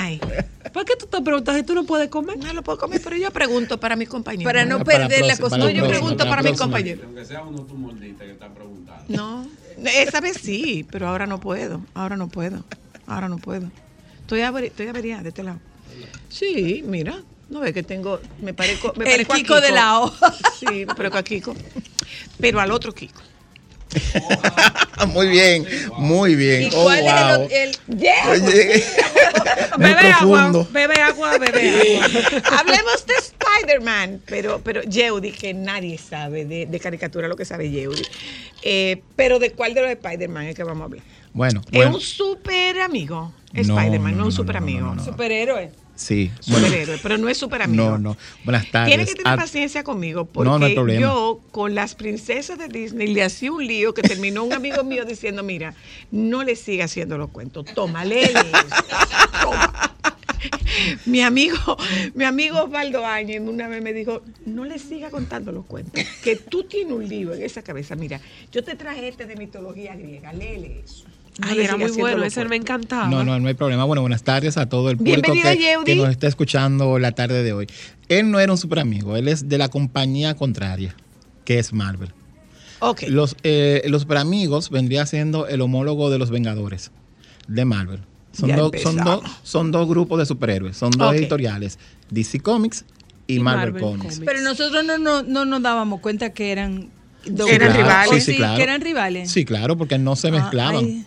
¿por qué tú te preguntas si tú no puedes comer? No lo puedo comer, pero yo pregunto para mis compañeros. Para no Para perder la para costumbre. yo pregunto para para mis compañeros. Aunque sea uno tu mordita que están preguntando. No, esa vez sí, pero ahora no puedo. Ahora no puedo. Ahora no puedo. Estoy, averi estoy averiada de este lado. Sí, mira. No ves que tengo. Me parezco. Me El parezco a Kiko de la O. Sí, me parezco a Kiko. Pero al otro Kiko. muy bien, muy bien. ¿Y Oh, cuál wow. es el, el- Oye, muy Bebe agua, bebe agua, bebe agua. Hablemos de Spider-Man, pero, pero Yeudi, que nadie sabe de, de caricatura lo que sabe Yeudi. Eh, pero ¿de cuál de los Spider-Man es que vamos a hablar? Bueno, Es bueno, un super amigo. No, Spider-Man, no, no, un no, super no, no, amigo. no, superhéroe? sí. Bueno, Superhéroe, pero no es super amigo. no, no. Buenas tardes. Tiene que tener Ah, paciencia conmigo porque No, no yo con las princesas de Disney le hacía un lío que terminó un amigo mío diciendo, mira, no le siga haciendo los cuentos, toma, léele eso, toma. Mi amigo, mi amigo Osvaldo Áñez una vez me dijo, no le siga contando los cuentos, que tú tienes un lío en esa cabeza. Mira, yo te traje este de mitología griega, léele eso. Ay, era muy bueno, ese me encantaba. No, no, no hay problema. Bueno, buenas tardes a todo el público que, que nos está escuchando la tarde de hoy. Él no era un super amigo, él es de la compañía contraria, que es Marvel. Ok. Los, eh, los super amigos vendría siendo el homólogo de los Vengadores de Marvel. Son, dos- son, dos- son dos grupos de superhéroes, son dos Ok. editoriales, DC Comics y, Y Marvel, Marvel Comics. Comics. Pero nosotros no, no, no nos dábamos cuenta que eran dos Eran grupos. rivales. ¿O Sí, sí, claro. que eran rivales. Sí, claro, porque no se Ah, mezclaban. ay.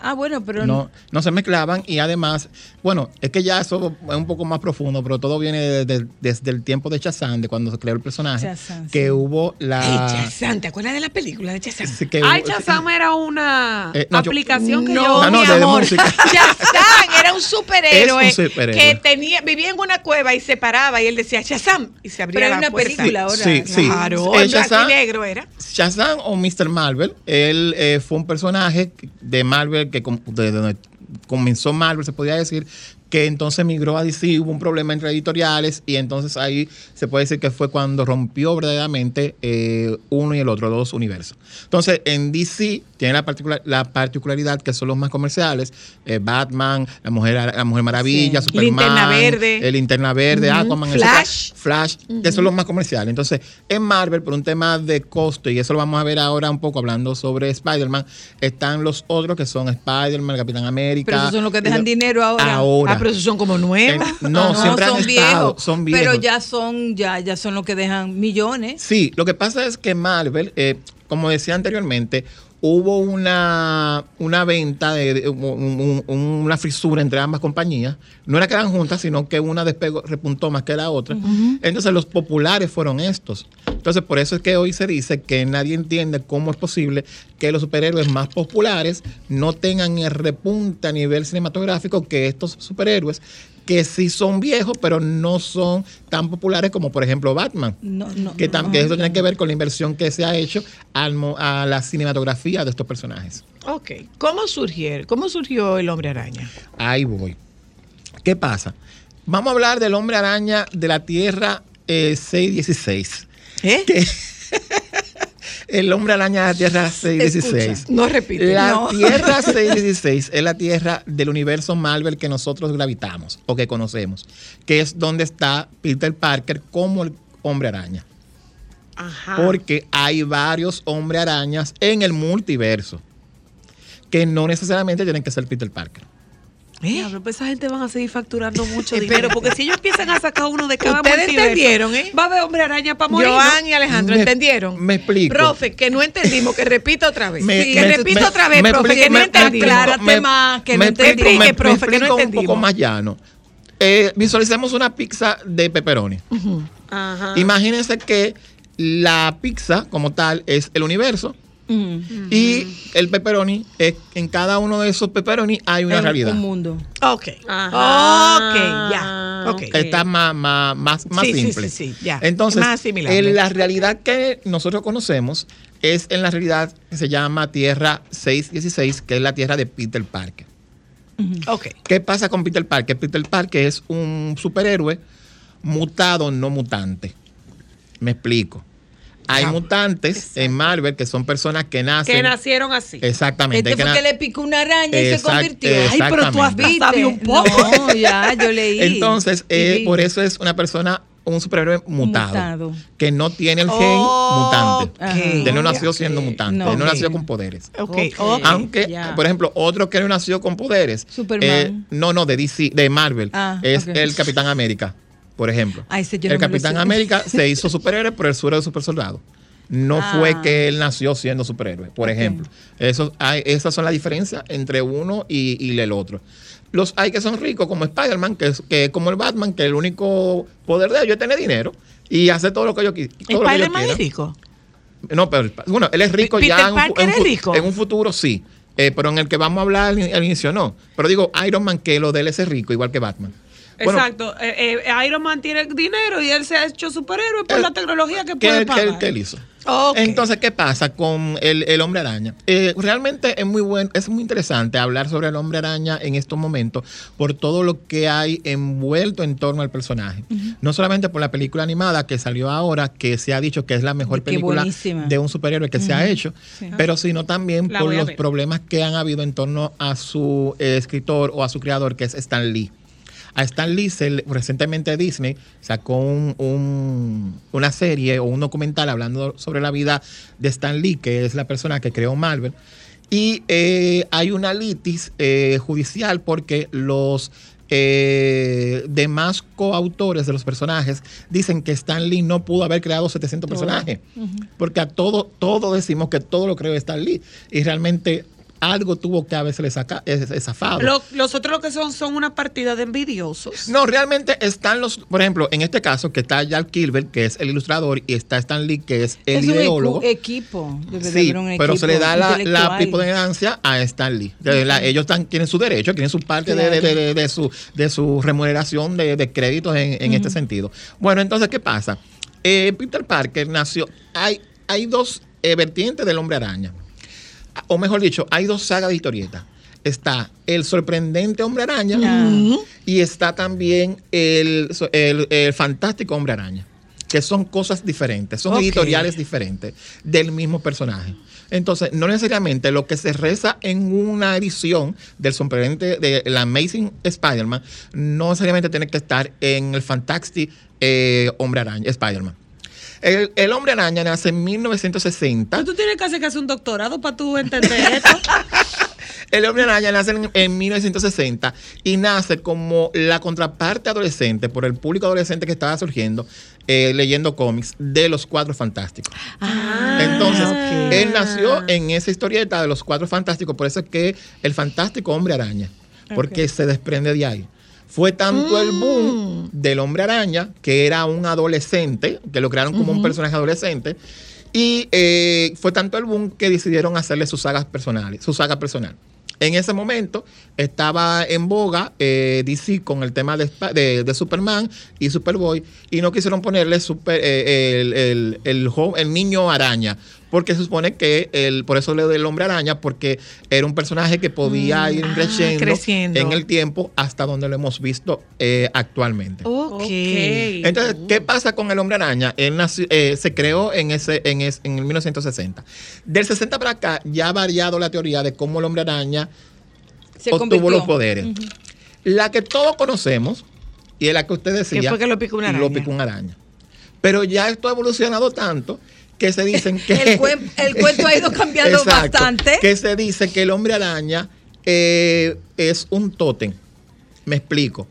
Ah, bueno, pero no, no se mezclaban y además, bueno, es que ya eso es un poco más profundo, pero todo viene de- de- desde el tiempo de Shazam, de cuando se creó el personaje, Shazam, que sí. hubo la... Ay, Chazán, ¿te acuerdas de la película de Chazán? sí, que Ay, hubo- Shazam era una Eh, no, yo- aplicación que no, yo... No, mi de- música. Shazam era un superhéroe, Es un superhéroe. que tenía, vivía en una cueva y se paraba y él decía Shazam y se abría Pero la una puerta. película ahora. Sí, sí. Claro, Eh, Shazam- y negro era. Shazam o Mr. Marvel, él eh, fue un personaje de Marvel que com- de donde comenzó Marvel, se podía decir, que entonces migró a DC, hubo un problema entre editoriales y entonces ahí se puede decir que fue cuando rompió verdaderamente eh, uno y el otro, dos universos. Entonces en DC tiene la, particular, la particularidad que son los más comerciales, eh, Batman, la Mujer, la Mujer Maravilla, Sí. Superman, Linterna Verde. el Linterna Verde, Ujú. Aquaman, Flash. Flash, que son los más comerciales. Entonces, en Marvel, por un tema de costo, y eso lo vamos a ver ahora un poco hablando sobre Spider-Man, están los otros que son Spider-Man, Capitán América. Pero esos son los que dejan dinero ahora. Ahora. Pero esos son como nuevas. Eh, no, Ah, siempre han son estado, viejos, son viejos. Pero ya son, ya, ya son los que dejan millones. Sí, lo que pasa es que Marvel, eh, como decía anteriormente, hubo una, una venta, de, de- un- un- un- una fisura entre ambas compañías. No era que eran juntas, sino que una despegó, repuntó más que la otra. Entonces los populares fueron estos. Entonces por eso es que hoy se dice que nadie entiende cómo es posible que los superhéroes más populares no tengan el repunte a nivel cinematográfico que estos superhéroes que sí son viejos, pero no son tan populares como por ejemplo Batman. No, no, Que, no. que eso tiene que ver con la inversión que se ha hecho al a la cinematografía de estos personajes. Ok. ¿Cómo surgió, cómo surgió el hombre araña? Ahí voy. ¿Qué pasa? Vamos a hablar del hombre araña de la Tierra eh, 616. ¿Eh? Que- el hombre araña de la Tierra 616. No repite. La No. Tierra 616 es la Tierra del universo Marvel que nosotros gravitamos o que conocemos, que es donde está Peter Parker como el hombre araña. Ajá. Porque hay varios hombre arañas en el multiverso que no necesariamente tienen que ser Peter Parker. Diablo, pues esa gente van a seguir facturando mucho Eh, dinero, pero- porque si ellos empiezan a sacar uno de cada Ustedes entendieron, ¿eh? Va a haber hombre araña para morir. Joan y Alejandro, Me- ¿entendieron? Me explico. Profe, que no entendimos, que repita otra vez. Me- que me- repita me- otra vez, me profe, explico- que no entendimos. me- Aclárate me- más, que me no entendí. me- Explique, profe, que no explico un entendimos. poco más llano. Eh, visualicemos una pizza de pepperoni. Ajá. Imagínense que la pizza como tal es el universo Mm. y el pepperoni, es, en cada uno de esos pepperoni hay una Es realidad. Un mundo. Ok. Ajá. Ok, ya. Ok. Está más, más, más, más Sí, sí, simple. sí, sí, ya. Entonces, Más en la realidad que nosotros conocemos es en la realidad que se llama Tierra 616, que es la Tierra de Peter Parker. Ok. ¿Qué pasa con Peter Parker? Peter Parker es un superhéroe mutado, no mutante. Me explico. Hay mutantes en Marvel que son personas que nacen. que nacieron así. Exactamente. Este que fue na- que le picó una araña y se convirtió. Ay, pero tú ¿Viste? sabes un poco. No, ya, yo leí. Entonces, eh, por eso es una persona, un superhéroe mutado, Mutado. que no tiene el gen mutante. Ajá. Él no nació siendo mutante, No. él no nació con poderes. Ok. Ok. ok. Aunque, por ejemplo, otro que no nació con poderes. Superman. eh, no, no, de DC, de Marvel. Ah, es el Capitán América, por ejemplo. No el Capitán. América se hizo superhéroe por el suero de super soldado. No Ah. fue que él nació siendo superhéroe, por ejemplo. Eso, hay, esas son las diferencias entre uno y, y el otro. Los hay que son ricos, como Spider-Man, que es, que es como el Batman, que el único poder de ellos es tener dinero y hacer todo lo que yo todo lo que yo Spider-Man es rico. No, pero bueno, él es rico Peter ya en en es rico. en un futuro sí. Eh, pero en el que vamos a hablar al, inicio no. Pero digo, Iron Man, que lo de él es rico, igual que Batman. Bueno, Exacto. Eh, eh, Iron Man tiene dinero y él se ha hecho superhéroe por la tecnología que ¿Qué, puede pagar. qué él hizo? Entonces, ¿qué pasa con el, el hombre araña? Eh, realmente es muy bueno, es muy interesante hablar sobre el hombre araña en estos momentos por todo lo que hay envuelto en torno al personaje. No solamente por la película animada que salió ahora, que se ha dicho que es la mejor Qué película buenísima. de un superhéroe que se ha hecho, Sí. pero sino también La por los problemas que han habido en torno a su eh, escritor o a su creador, que es Stan Lee. A Stan Lee, se recientemente Disney sacó un- un- una serie o un documental hablando sobre la vida de Stan Lee, que es la persona que creó Marvel. Y eh, hay una litis eh, judicial porque los eh, demás coautores de los personajes dicen que Stan Lee no pudo haber creado 700 personajes. Porque a todo, todo decimos que todo lo creó Stan Lee. Y realmente algo tuvo que haberse saca, es, es zafado. Lo- los otros lo que son son una partida de envidiosos. No, realmente están los, por ejemplo, en este caso que está Jack Kilbert, que es el ilustrador, y está Stan Lee, que es el es un ideólogo. equipo. debe de Sí, haber un pero se le da la, la preponderancia a Stan Lee. De la- ellos están, tienen su derecho, tienen su parte de, de- de- de- de su, de su remuneración de, de créditos en, en este sentido. Bueno, entonces, ¿qué pasa? Eh, Peter Parker nació. Hay, hay dos eh, vertientes del hombre araña. O mejor dicho, hay dos sagas de historietas. Está el sorprendente hombre araña y está también el, el- el fantástico hombre araña, que son cosas diferentes, son editoriales diferentes del mismo personaje. Entonces, no necesariamente lo que se reza en una edición del sorprendente de la Amazing Spider-Man, no necesariamente tiene que estar en el Fantastic eh, Hombre Araña, Spider-Man. El, el Hombre Araña nace en 1960. Tú tienes casi que hacer un doctorado para tú entender esto. El hombre araña nace en, en 1960 y nace como la contraparte adolescente por el público adolescente que estaba surgiendo eh, leyendo cómics de los Cuatro Fantásticos. Entonces, ok. él nació en esa historieta de los Cuatro Fantásticos, por eso es que el fantástico hombre araña, porque se desprende de ahí. Fue tanto el boom del hombre araña, que era un adolescente, que lo crearon como un personaje adolescente, y eh, fue tanto el boom que decidieron hacerle sus sagas personales, su saga personal. En ese momento estaba en boga eh, DC con el tema de, de- de Superman y Superboy y no quisieron ponerle super- eh, el, el- el niño araña porque se supone que el, por eso le doy el hombre araña porque era un personaje que podía ir creciendo, creciendo. en el tiempo hasta donde lo hemos visto eh, actualmente. Ok. Entonces, ¿qué pasa con el hombre araña? Él nació- eh, se creó en, ese, en, es- en el 1960. Del 60 para acá ya ha variado la teoría de cómo el hombre araña Se obtuvo convirtió. los poderes. La que todos conocemos, y es la que usted decía, Que fue que lo picó una araña. Lo picó una araña. Pero ya esto ha evolucionado tanto que se dicen que... El, cuen- el cuento ha ido cambiando Exacto, bastante. Que se dice que el hombre araña eh, es un tótem. Me explico.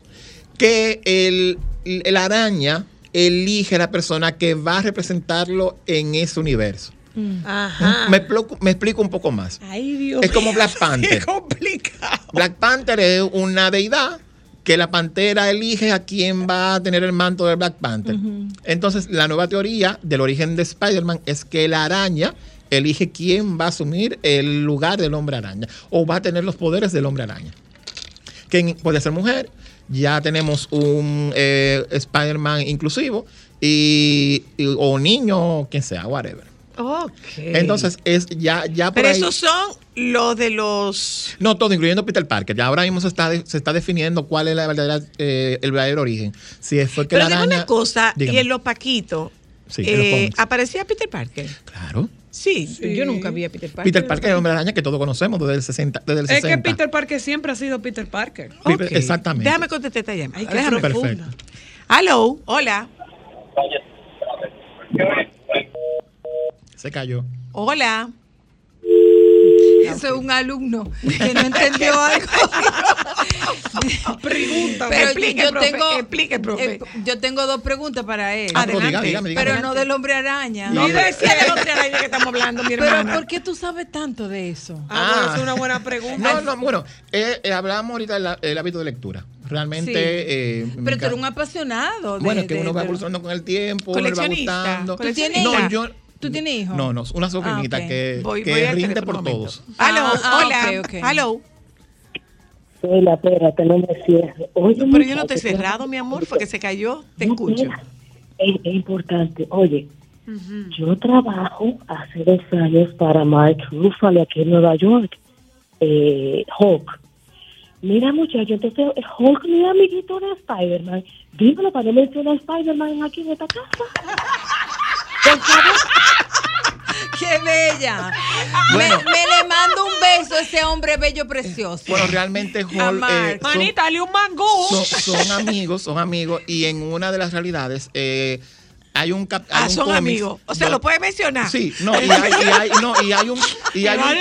Que el, el araña elige a la persona que va a representarlo en ese universo. Ajá. Me, explo- me explico un poco más. Ay, Dios. Es como Black Panther. Qué complicado. Black Panther es una deidad que la pantera elige a quién va a tener el manto de Black Panther. Entonces, la nueva teoría del origen de Spider-Man es que la araña elige quién va a asumir el lugar del hombre araña o va a tener los poderes del hombre araña. Que puede ser mujer, ya tenemos un eh, Spider-Man inclusivo y, y- o niño, quien sea, whatever. Ok. Entonces, es ya, ya por Pero ahí- esos son los de los. no, todo, incluyendo Peter Parker. Ya ahora mismo se está, de- se está definiendo cuál es la verdadera, eh, el verdadero origen. Si fue que Pero la araña... una cosa, Dígame. y en los Paquitos, Sí, eh. ¿aparecía Peter Parker? Claro. Sí, yo nunca vi a Peter Parker. Peter Parker es el hombre araña que todos conocemos desde el 60. Desde el Es que 60. Peter Parker siempre ha sido Peter Parker. Exactamente. Déjame contestar esta llamada. Perfecto. Hello, hola. Se cayó. Hola. Eso es un alumno que no entendió algo. Pregunta. Pero explique, yo profe, tengo, explique, profe. eh, yo tengo dos preguntas para él. Ah, pero diga, dígame, dígame. Pero no del hombre araña. No, yo decía del hombre araña que estamos hablando, mi hermana. Pero ¿por qué tú sabes tanto de eso? Ah, bueno, es una buena pregunta. No, no, bueno, eh, eh, hablábamos ahorita del el hábito de lectura. Realmente. Sí. eh, Pero tú eres un apasionado. De, Bueno, que de- uno va evolucionando con el tiempo, uno va Coleccionista, gustando. ¿Tú tienes no, yo. ¿Tú tienes hijos? No, no, una sobrinita Ah, que, Voy- que voy rinde por todos. Aló, Ah, ah, hola. ok, ok. Aló. Soy la espérate, no me cierro. Oye, Pero yo no te he cerrado, mi amor, fue que se cayó. Te No, escucho. mira, Es, es importante. Oye, yo trabajo hace dos años para Mark Ruffalo aquí en Nueva York, eh, Hulk. Mira, muchacho, entonces Hulk es amiguito de Spider-Man. Dímelo para no mencionar a Spider-Man aquí en esta casa. Por favor. ¡Qué bella! Bueno. Me, me le mando un beso a ese hombre bello precioso. Bueno, realmente Hall, eh, son- Manita, dale un mangú. son, son amigos, son amigos, y en una de las realidades eh, hay un cap- hay Ah, un son amigos. O sea, lo puedes mencionar. Sí, no, y hay, y hay- no, y hay un y hay un, no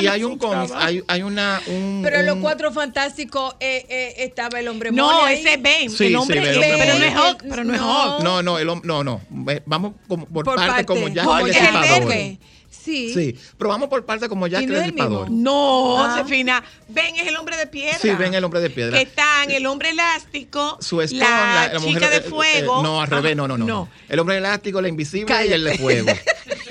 y hay- un trabajo. hay, hay una un, Pero en los cuatro fantásticos eh, eh, estaba el hombre No, mole ahí. ese es Ben. Sí, el hombre sí, el hombre pero no es Hulk, pero no es Hulk. No, no, el hom- no, no. Vamos como por, Por parte, parte. como el Hulk es el Destripador. verde. Sí. Sí, pero vamos por parte como Jack ¿Y no el es el mismo? Destripador. No, Ah. Josefina. Ben es el hombre de piedra. Sí, ven el hombre de piedra. Que están el hombre elástico, Su Stone, la, la, la chica mujer de eh, eh, fuego. no, al revés, no, no, no, El hombre elástico, la invisible y el de fuego.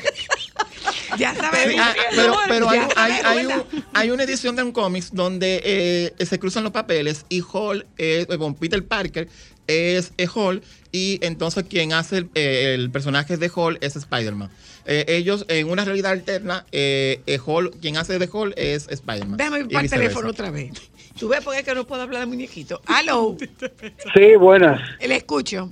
Ya sabes. Ah, pero pero hay, Ya hay, hay, un- hay una edición de un cómics donde eh, se cruzan los papeles y Hall, es, eh, bueno, Peter Parker es, es Hall y entonces quien hace el, eh, el personaje de Hall es Spider-Man. Eh, ellos en una realidad alterna, eh, eh, Hall, quien hace de Hall es Spider-Man. Déjame ir para el teléfono otra vez. Tú ves por qué es que no puedo hablar de muñequito. Aló. Sí, buenas. Le escucho.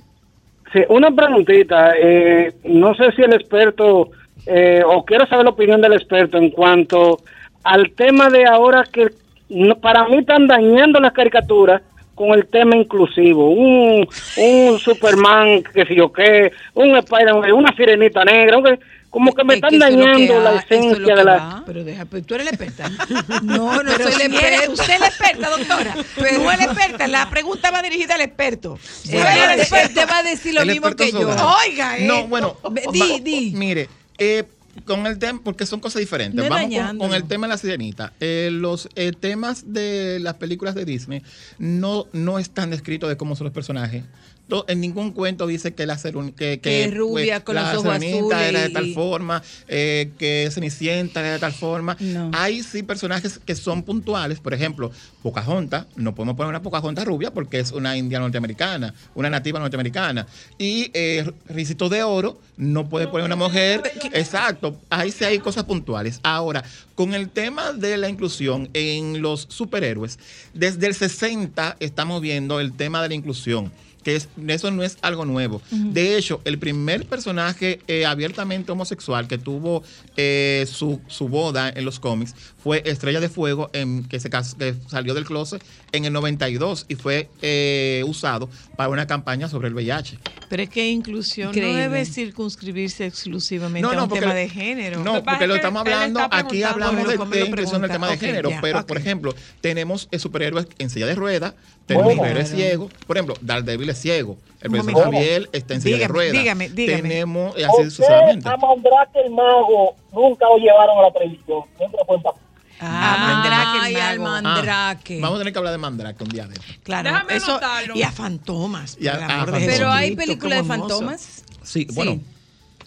Sí, una preguntita. eh, no sé si el experto, eh, o quiero saber la opinión del experto en cuanto al tema de ahora que no- para mí están dañando las caricaturas con el tema inclusivo. Un, un Superman, que sé yo qué, un Spider-Man, una sirenita negra, un- como que me Es están es que dañando la es esencia que de la... va. Pero deja, pero tú eres la experta. No, no Pero soy si la experta. Usted es la experta, doctora. Pero no es la experta. La pregunta va dirigida al experto. Bueno, el experto. te va a decir lo El mismo que yo. Oiga, eh. No, bueno, di, di. mire, eh, con el tema, porque son cosas diferentes. No Vamos con el tema de la sirenita. Eh, los eh, temas de las películas de Disney no, no están descritos de cómo son los personajes. To- En ningún cuento dice que la serun- que, Que es rubia, con la los ojos azules era de tal forma, eh, que Cenicienta era de tal forma. No. Hay sí personajes que son puntuales, por ejemplo, Pocahontas, no podemos poner una Pocahontas rubia porque es una india norteamericana, una nativa norteamericana. Y eh, Ricito de Oro, no puede poner una mujer, exacto, ahí sí hay cosas puntuales. Ahora, con el tema de la inclusión en los superhéroes, desde el 60 estamos viendo el tema de la inclusión que es, eso no es algo nuevo. De hecho, el primer personaje eh, abiertamente homosexual que tuvo eh, su, su boda en los cómics fue Estrella de Fuego, en, que, se, que salió del closet en el 92 y fue eh, usado para una campaña sobre el VIH. Pero es que inclusión Increíble. no debe circunscribirse exclusivamente No, a no, un porque- tema de género. No, porque lo estamos hablando, aquí hablamos de, ¿cómo de lo inclusión del tema de género, pero por ejemplo, tenemos eh, superhéroes en silla de ruedas, tenemos superhéroes ciegos, por ejemplo, Daredevil es ciego, el profesor. Javier está en silla de ruedas. dígame, dígame. Tenemos, y así Usted sucesivamente. a Mandrake el mago nunca lo llevaron a la televisión. Siempre fue en papel. Ah, Mandrake, Ay, el al mago. Ah, mandrake. vamos a tener que hablar de Mandrake un día de estos. Claro, Déjame eso, anotarlo. y a fantomas. Y a- por el a amor de fantomas. Pero hay películas de fantomas. Sí, Sí. bueno,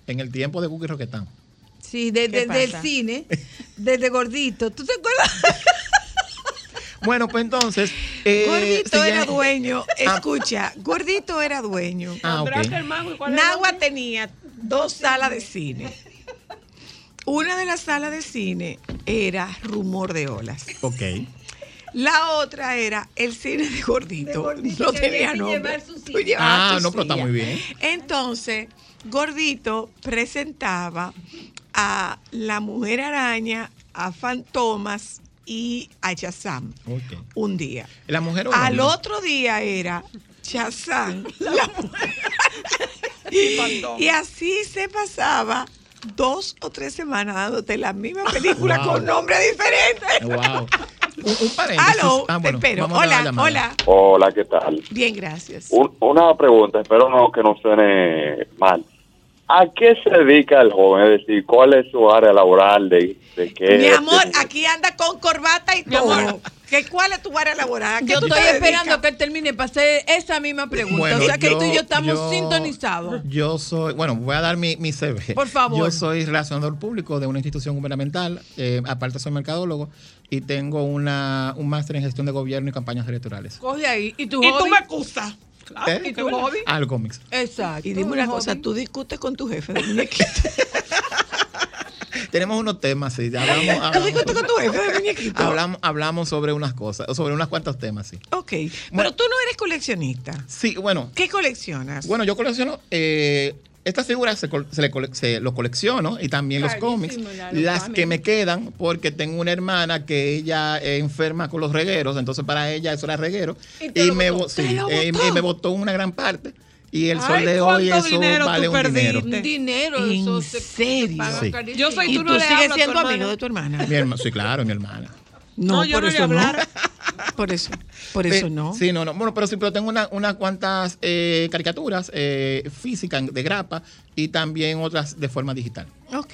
en el tiempo de Cookie Roquetán. Sí, de- ¿Qué de- pasa? cine, desde gordito. ¿Tú te acuerdas? Bueno, pues entonces. eh, Gordito era siguiendo- dueño. Escucha, Gordito era dueño. Ah, ok. Mandrake, el mago, ¿y cuál es el Nagua tenía dos salas de cine. Una de las salas de cine era Rumor de Olas. Ok. La otra era el cine de Gordito. no tenía nombre. Ah, no, pero está muy bien. Entonces, Gordito presentaba a la Mujer Araña, a Fantomas y a Shazam ok. un día. La mujer o Al otro día era Shazam, la mujer. y así se pasaba dos o tres semanas dándote la misma película Wow. con nombre diferente. Wow. Un, un paréntesis. Aló, Ah, bueno, espero. Hola, hola. Hola, ¿qué tal? Bien, gracias. Un- una pregunta, espero no que no suene mal. ¿A qué se dedica el joven? Es decir, ¿cuál es su área laboral? ¿De, de qué? Mi amor, aquí anda con corbata y todo. ¿Qué, ¿Cuál es tu área laboral? ¿A Yo estoy esperando dedicas? que él termine para hacer esa misma pregunta. Bueno, o sea que yo- tú y yo estamos yo- sintonizados. Yo soy, bueno, voy a dar mi, mi CV. Por favor. Yo soy relacionador público de una institución gubernamental, eh, aparte soy mercadólogo y tengo una, un máster en gestión de gobierno y campañas electorales. Coge ahí. ¿Y tu Y tú me acusas. ¿Eh? ¿Y tu hobby? Ah, los cómics. Exacto. Y dime una un cosa, hobby. tú discutes con tu jefe de muñequito. Tenemos unos temas, sí. Hablamos, ¿Tú hablamos, discutes con tu jefe de muñequito? hablamos, hablamos sobre unas cosas, sobre unos cuantos temas, sí. Ok, pero tú no eres coleccionista. Sí, bueno. ¿Qué coleccionas? Bueno, yo colecciono. Eh, estas figuras se, col- se le cole- se los colecciono y también los cómics. los Las cómics. que me quedan, porque tengo una hermana que ella es enferma con los regueros, entonces para ella eso era reguero. ¿Y me, botó? bo- sí, ¿Te lo eh, y me botó una gran parte. Y el Ay, sol de hoy ¿cuánto eso dinero tú vale un perdiste? dinero. Un dinero, ¿En eso se- se serio? paga Sí. Yo soy ¿Y tú tú, no le sigues siendo hermana. amigo de tu hermana? Mi herma- sí, claro, mi hermana. No, No, yo por no le eso no. Por eso, por Sí, eso no. Sí, no, no. Bueno, pero sí, pero tengo una- unas cuantas eh, caricaturas eh, físicas de grapa y también otras de forma digital. Ok,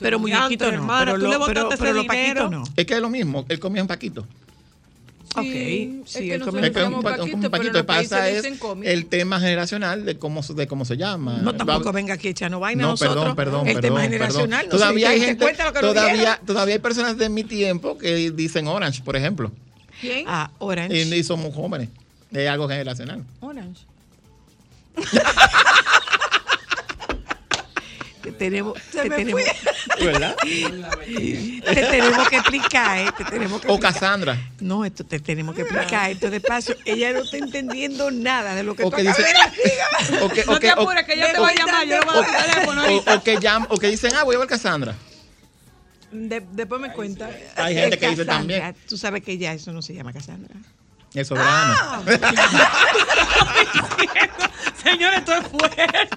pero muñequito no. hermana, pero tú lo- le pero, botaste pero ese los paquitos dinero. no. Es que es lo mismo, él comía en paquito. Ok, Sí, sí, es que él nosotros come- Es que un, paquito, un pero paquito pasa es el tema generacional de cómo, se- de cómo se llama. No, tampoco Va- venga aquí echando vaina No, nosotros. perdón, perdón, El perdón. tema perdón. generacional, no todavía hay te gente, cuenta lo que todavía, todavía hay personas de mi tiempo que dicen Orange, por ejemplo. ¿Quién? Ah, Orange. Y, y somos jóvenes. Es algo generacional. Orange. Te tenemos, te tenemos, ¿Verdad? te tenemos que explicar, eh, te tenemos que O explicar. Cassandra. No, esto te tenemos que explicar esto despacio. Ella no está entendiendo nada de lo que O tú que acabas dice- de decir. O que, No o te que- apures, que ella te va a llamar. Yo le voy a dar tu teléfono o- ahorita. o que llam- o que dicen, ah, voy a ver Cassandra. De- después me cuenta. Hay gente que dice también. Tú sabes que ya eso no se llama Cassandra. El soberano. Señores, esto es fuerte.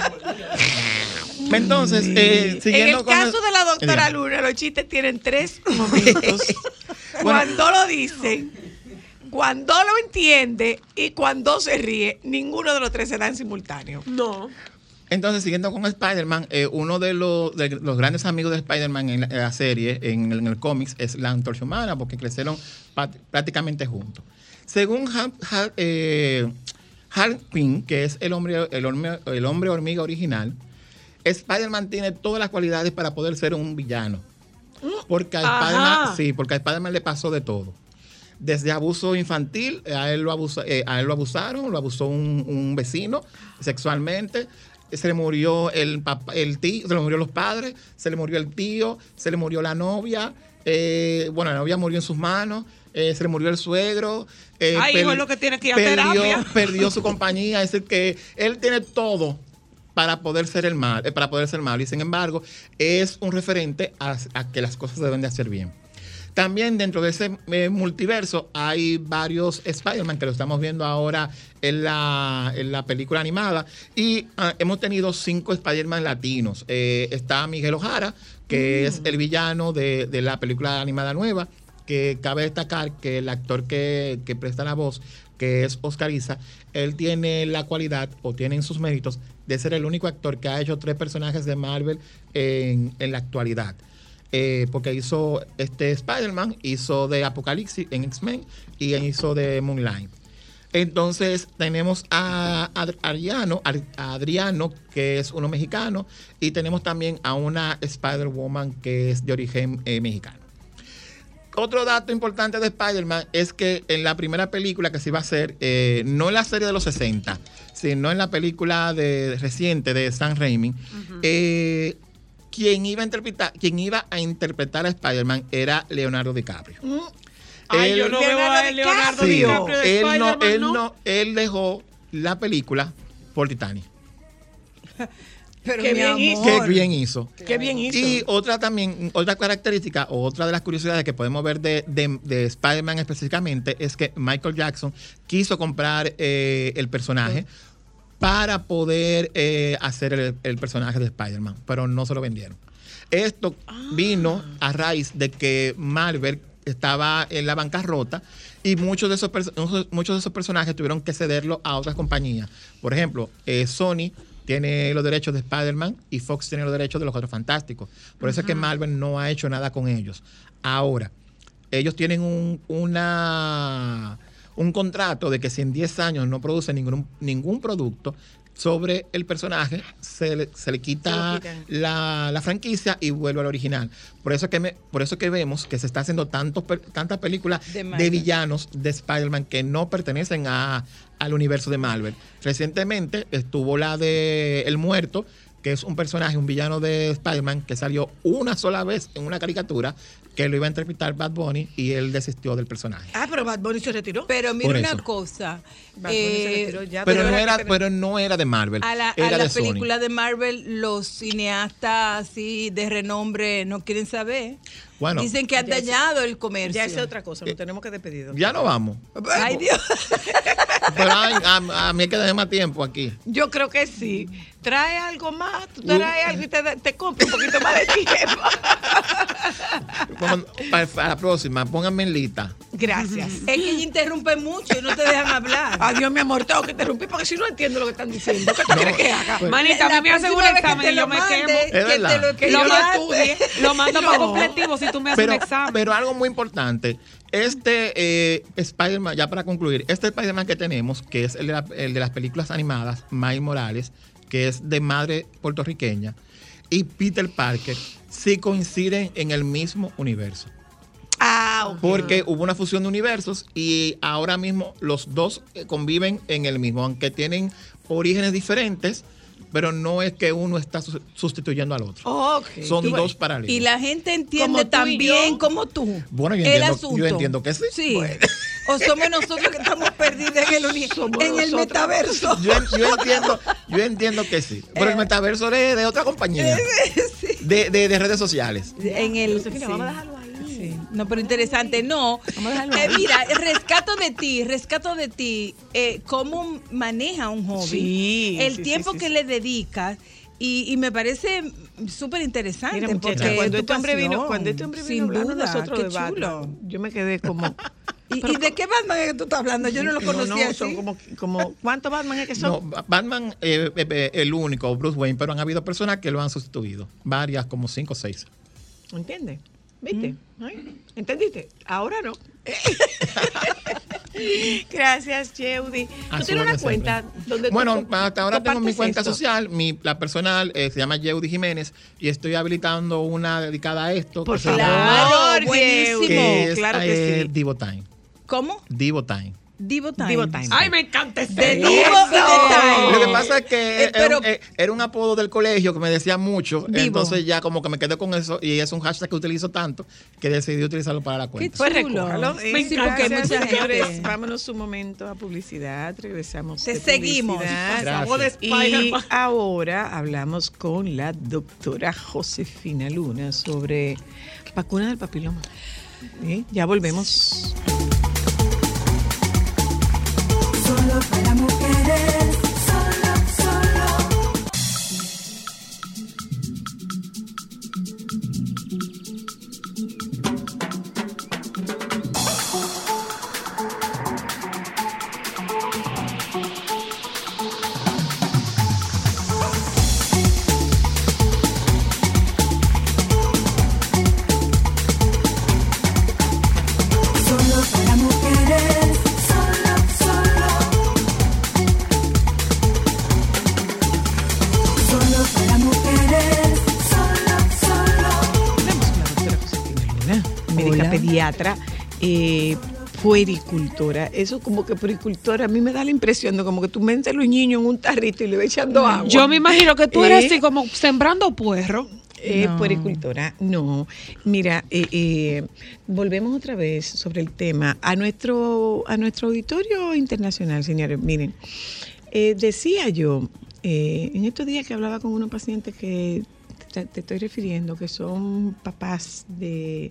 Entonces, eh, En siguiendo el con caso de la doctora. Luna, los chistes tienen tres momentos. cuando lo dice, cuando lo entiende y cuando se ríe, ninguno de los tres se da en simultáneo. No. Entonces, siguiendo con Spider-Man, eh, uno de los, de los grandes amigos de Spider-Man en la, en la serie, en el, en el cómics, es la antorcha humana, porque crecieron prácticamente juntos. Según eh, Hal Pym, que es el hombre, el, hombre, el hombre hormiga original, Spider-Man tiene todas las cualidades para poder ser un villano. Porque a. Spider-Man, sí, porque a Spider-Man le pasó de todo. Desde abuso infantil, a él lo, abusa- eh, a él lo abusaron, lo abusó un, un vecino sexualmente, se le murió el papá, el tío, se le murió los padres, se le murió el tío, se le murió la novia, eh, bueno, la novia murió en sus manos, eh, se le murió el suegro. eh, Ay, hijo, es lo que tiene que ir a perdió, terapia. perdió su compañía, es decir, que él tiene todo para poder ser el mal, eh, para poder ser malo y sin embargo es un referente a, a que las cosas se deben de hacer bien. También dentro de ese multiverso hay varios Spider-Man que lo estamos viendo ahora en la, en la película animada y ah, hemos tenido cinco Spider-Man latinos. Está Miguel Ojara, que es el villano de, de la película animada nueva, que cabe destacar que el actor que, presta la voz, que es Oscar Isa, él tiene la cualidad o tiene en sus méritos de ser el único actor que ha hecho tres personajes de Marvel en, en la actualidad. Eh, porque hizo este Spider-Man, hizo de Apocalipsis en X-Men y hizo de Moonlight. Entonces tenemos a, Ad- Adriano, Adriano, que es uno mexicano, y tenemos también a una Spider-Woman que es de origen eh, mexicano. Otro dato importante de Spider-Man es que en la primera película que se iba a hacer, eh, no en la serie de los 60, sino en la película de, reciente de Sam Raimi, eh, quien, iba a interpretar, quien iba a interpretar a Spider-Man era Leonardo DiCaprio. Ay, Él- yo no veo a Leonardo DiCaprio de él, no, Spider-Man, él, ¿no? no- él dejó la película por Titanic. Pero Qué mi bien amor. Qué bien hizo. Qué bien hizo. Y otra también, otra característica, o otra de las curiosidades que podemos ver de, de- de Spider-Man específicamente es que Michael Jackson quiso comprar eh, el personaje para poder eh, hacer el, el personaje de Spider-Man, pero no se lo vendieron. Esto vino a raíz de que Marvel estaba en la bancarrota y muchos de esos, perso- muchos de esos personajes tuvieron que cederlo a otras compañías. Por ejemplo, eh, Sony tiene los derechos de Spider-Man y Fox tiene los derechos de los Cuatro Fantásticos. Por eso es que. Marvel no ha hecho nada con ellos. Ahora, ellos tienen un, una, un contrato de que si en 10 años no producen ningún, ningún producto sobre el personaje, se le, se le quita la, la franquicia y vuelve al original. Por eso que me, por eso que vemos que se está haciendo tantos, tantas películas De de, villanos de Spider-Man que no pertenecen a- al universo de Marvel. Recientemente estuvo la de El Muerto, que es un personaje, un villano de Spider-Man que salió una sola vez en una caricatura que lo iba a interpretar Bad Bunny y él desistió del personaje. Ah, pero Bad Bunny se retiró. Pero mira una cosa. Bad Bunny se eh, retiró ya, Pero no, ahora era, pero no era de Marvel, a la, a era la de Sony. película de Marvel, los cineastas así de renombre no quieren saber. Bueno. Dicen que han dañado el comercio. Ya esa es otra cosa, nos tenemos que despedir. Ya no vamos. Ay, Dios. Pero ay, a, a mí hay que darme más tiempo aquí. Yo creo que sí. Trae algo más, tú traes algo y te, te compro un poquito más de tiempo. Para, para la próxima, pónganme en lista. Gracias. Es que ella interrumpe mucho y no te dejan hablar. Adiós, mi amor, tengo que interrumpir porque si no entiendo lo que están diciendo. ¿Qué tú quieres que haga? pues- Manita, a mí La me hacen un que examen te y lo yo me mande, quemo. Es que verdad. te lo Que yo lo estudie. Lo mando para No. completivo si tú me haces Pero, un examen. pero algo muy importante, este eh, Spider-Man, ya para concluir, este Spider-Man que tenemos, que es el de, la- el de las películas animadas, Miles Morales, que es de madre puertorriqueña, y Peter Parker, sí coinciden en el mismo universo. Ah, ok. Porque hubo una fusión de universos y ahora mismo los dos eh, conviven en el mismo, aunque tienen orígenes diferentes, pero no es que uno está sus- sustituyendo al otro. Ok. Son Tú dos paralelos. Y la gente entiende también como tú. Bueno, yo el entiendo, asunto. yo entiendo que sí. Sí. O somos nosotros que estamos perdidos en el, uni- Somos en el nosotros. metaverso. Yo, yo entiendo, yo entiendo que sí. Pero Eh. el metaverso es de otra compañía. De, de- de redes sociales. En el, Josefina, sí. vamos a dejarlo ahí. Sí. No, pero interesante, no. Eh, mira, rescato de ti, rescato de ti, eh, cómo maneja un hobby, Sí, el sí, tiempo sí, sí, que sí. le dedicas. Y, y me parece súper interesante. Porque cuando este hombre vino, cuando este hombre vino sin hablando duda, nosotros qué de Batman, chulo. yo me quedé como ¿Y, y de qué Batman es que tú estás hablando? Yo no lo conocía no, son así. como, como ¿cuántos Batman es que No, son? Ba- Batman es el único, Bruce Wayne, pero han habido personas que lo han sustituido. Varias, como cinco o seis. ¿Entiendes? ¿Viste? Ay, ¿Entendiste? Ahora no. Gracias, Yeudi. A ¿Tú tienes una cuenta donde tú Bueno, hasta ahora tengo mi cuenta esto? social, mi, la personal eh, se llama Yeudi Jiménez y estoy habilitando una dedicada a esto. Por que se favor, llama- buenísimo. que es, claro que eh, sí. Divo Time. ¿Cómo? Divo Time. Divo Time. Divo Time. Ay, me encanta ese. De Divo y Eso. de Time. Lo que pasa es que Eh, era, pero- un, eh, era un apodo del colegio que me decía mucho, Divo. entonces ya como que me quedé con eso y es un hashtag que utilizo tanto que decidí utilizarlo para la cuenta. Pues chulo. Sí, Eh, sí, porque mucha señores. Vámonos un momento a publicidad. Regresamos. Te de seguimos. Gracias. Y ahora hablamos con la doctora Josefina Luna sobre vacuna del papiloma. ¿Eh? Ya volvemos. Solo para mujeres, pediatra, eh, puericultora. Eso como que puericultora, a mí me da la impresión de como que tú metes a los niños en un tarrito y le vas echando agua. Yo me imagino que tú eres ¿Eh? así como sembrando puerro. Eh, No. puericultora, no. Mira, eh, eh, volvemos otra vez sobre el tema. A nuestro, a nuestro auditorio internacional, señores, miren, eh, decía yo, eh, en estos días que hablaba con unos pacientes que te, te estoy refiriendo, que son papás de,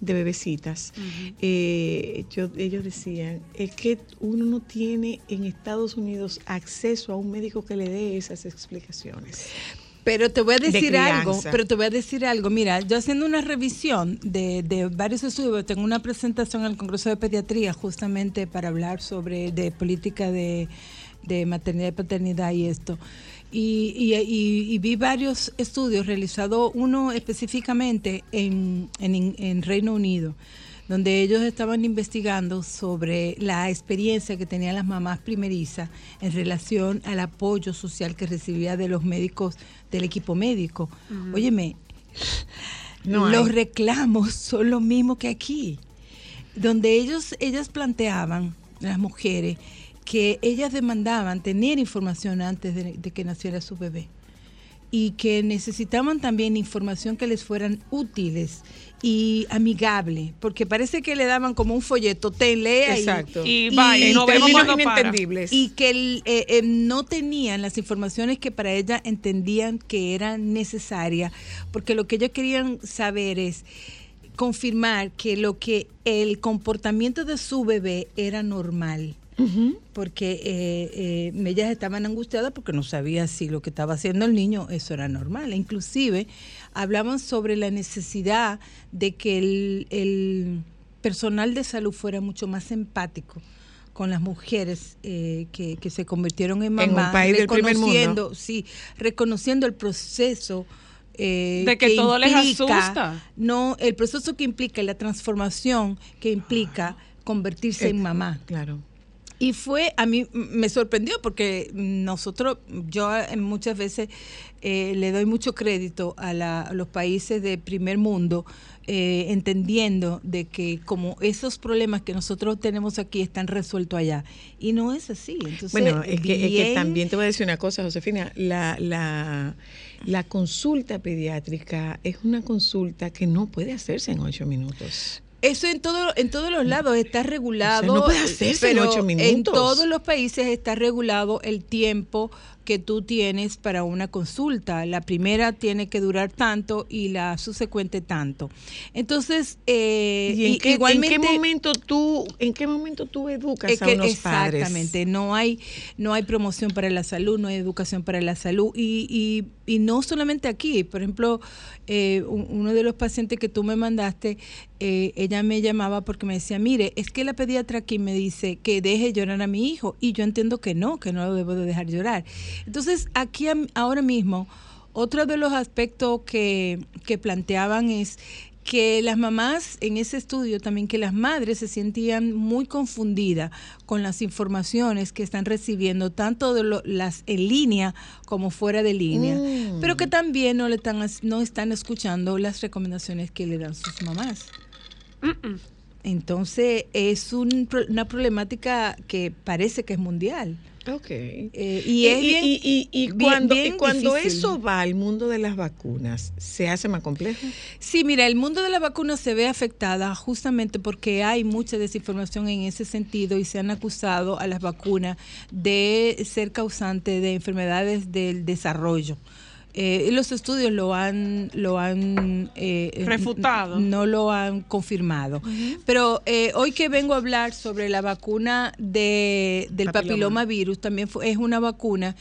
de bebecitas, eh, yo- ellos decían, es que uno no tiene en Estados Unidos acceso a un médico que le dé esas explicaciones. Pero te voy a de decir algo, pero te voy a decir algo. Mira, yo haciendo una revisión de, de varios estudios, tengo una presentación al Congreso de Pediatría justamente para hablar sobre de política de, de maternidad y paternidad y esto. Y, y- y- y vi varios estudios realizados, uno específicamente en, en- en Reino Unido, donde ellos estaban investigando sobre la experiencia que tenían las mamás primerizas en relación al apoyo social que recibía de los médicos, del equipo médico. Ujú. Óyeme, No los reclamos son los mismos que aquí, donde ellos, ellas planteaban, las mujeres, que ellas demandaban tener información antes de, de que naciera su bebé y que necesitaban también información que les fueran útiles y amigable, porque parece que le daban como un folleto, te lea Exacto. Y vaya, y inentendibles. que el- eh, eh, no tenían las informaciones que para ella entendían que eran necesarias, porque lo que ellos querían saber es confirmar que lo que el comportamiento de su bebé era normal. Porque eh, eh, ellas estaban angustiadas porque no sabía si lo que estaba haciendo el niño eso era normal. E inclusive hablaban sobre la necesidad de que el, el personal de salud fuera mucho más empático con las mujeres eh, que, que se convirtieron en En un mamás, país del primer mundo. reconociendo, sí, reconociendo el proceso eh, De que todo les asusta. No, el proceso que implica la transformación que implica convertirse Eh, en mamá. Claro. Y fue, a mí me sorprendió porque nosotros, yo muchas veces eh, le doy mucho crédito a, la- a los países de primer mundo, eh, entendiendo de que como esos problemas que nosotros tenemos aquí están resueltos allá. Y no es así. Entonces, Bueno, es que, es que también te voy a decir una cosa, Josefina. La, la, la consulta pediátrica es una consulta que no puede hacerse en ocho minutos. Eso en todo, en todos los lados está regulado. O sea, no puede hacerse en ocho En minutos. todos los países está regulado el tiempo que tú tienes para una consulta. La primera tiene que durar tanto y la subsecuente tanto. Entonces, eh, ¿Y en, qué, en momento tú, en qué momento tú educas es a que unos padres? exactamente, no hay, no hay promoción para la salud, no hay educación para la salud y, y, y no solamente aquí, por ejemplo, eh, un- uno de los pacientes que tú me mandaste, eh, ella me llamaba porque me decía, mire, es que la pediatra aquí me dice que deje llorar a mi hijo y yo entiendo que no, que no lo debo de dejar llorar. Entonces, aquí ahora mismo, otro de los aspectos que, que planteaban es que las mamás, en ese estudio también, que las madres se sentían muy confundidas con las informaciones que están recibiendo, tanto de lo- las en línea como fuera de línea, Mm. pero que también no, le están, no están escuchando las recomendaciones que le dan sus mamás. Entonces, es un una problemática que parece que es mundial. Ok. Eh, y es bien- y, y- y bien- cuando, y bien cuando difícil. eso va al mundo de las vacunas, ¿se hace más complejo? Sí, mira, el mundo de la vacuna se ve afectada justamente porque hay mucha desinformación en ese sentido y se han acusado a las vacunas de ser causante de enfermedades del desarrollo. Eh, los estudios lo han, lo han eh, Refutado. No lo han confirmado. Pero eh, hoy que vengo a hablar sobre la vacuna de, del Papiloma. papilomavirus, también fue- es una vacuna